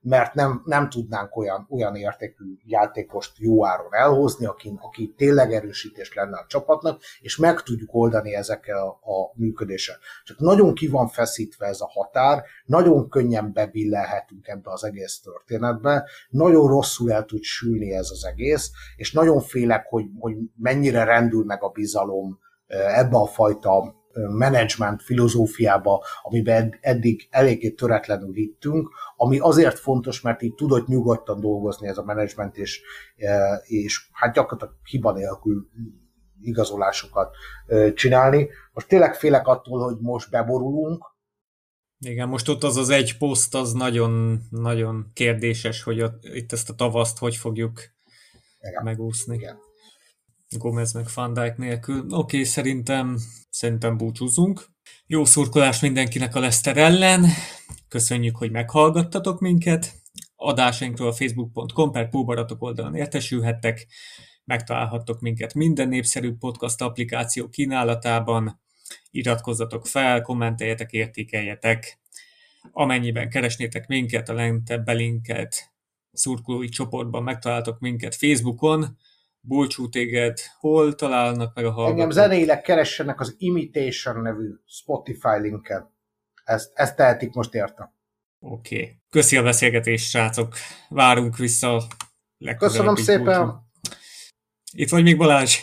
mert nem, nem tudnánk olyan, olyan értékű játékost jó áron elhozni, aki, aki tényleg erősítés lenne a csapatnak, és meg tudjuk oldani ezekkel a, a működéssel. Csak nagyon ki van feszítve ez a határ, nagyon könnyen bebillelhetünk ebbe az egész történetbe, nagyon rosszul el tud sülni ez az egész, és nagyon félek, hogy, hogy mennyire rendül meg a bizalom ebbe a fajta menedzsment filozófiába, amiben eddig eléggé töretlenül hittünk, ami azért fontos, mert így tudott nyugodtan dolgozni ez a menedzsment, és, és hát gyakorlatilag hiba nélkül igazolásokat csinálni. Most tényleg félek attól, hogy most beborulunk, igen, most ott az az egy poszt, az nagyon, nagyon kérdéses, hogy ott, itt ezt a tavaszt hogy fogjuk Igen. megúszni. Igen. Gomez meg Van Dijk nélkül. Oké, okay, szerintem, szerintem búcsúzunk. Jó szurkolás mindenkinek a Leszter ellen. Köszönjük, hogy meghallgattatok minket. Adásainkról a facebook.com per Póbaratok oldalon értesülhettek. Megtalálhattok minket minden népszerű podcast applikáció kínálatában. Iratkozzatok fel, kommenteljetek, értékeljetek. Amennyiben keresnétek minket, a lentebb belinket szurkolói csoportban megtaláltok minket Facebookon, Bulcsú téged hol találnak meg a hallgatók? Engem zenéileg keressenek az Imitation nevű Spotify linken. Ezt, ezt tehetik most értem. Oké. Okay. Köszi a beszélgetést, srácok. Várunk vissza Köszönöm szépen. Bulcsú. Itt vagy még Balázs?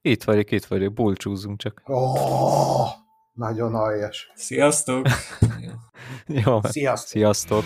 Itt vagyok, itt vagyok. Bulcsúzunk csak. Oh, nagyon aljas. Sziasztok! Jó, Sziasztok! Sziasztok!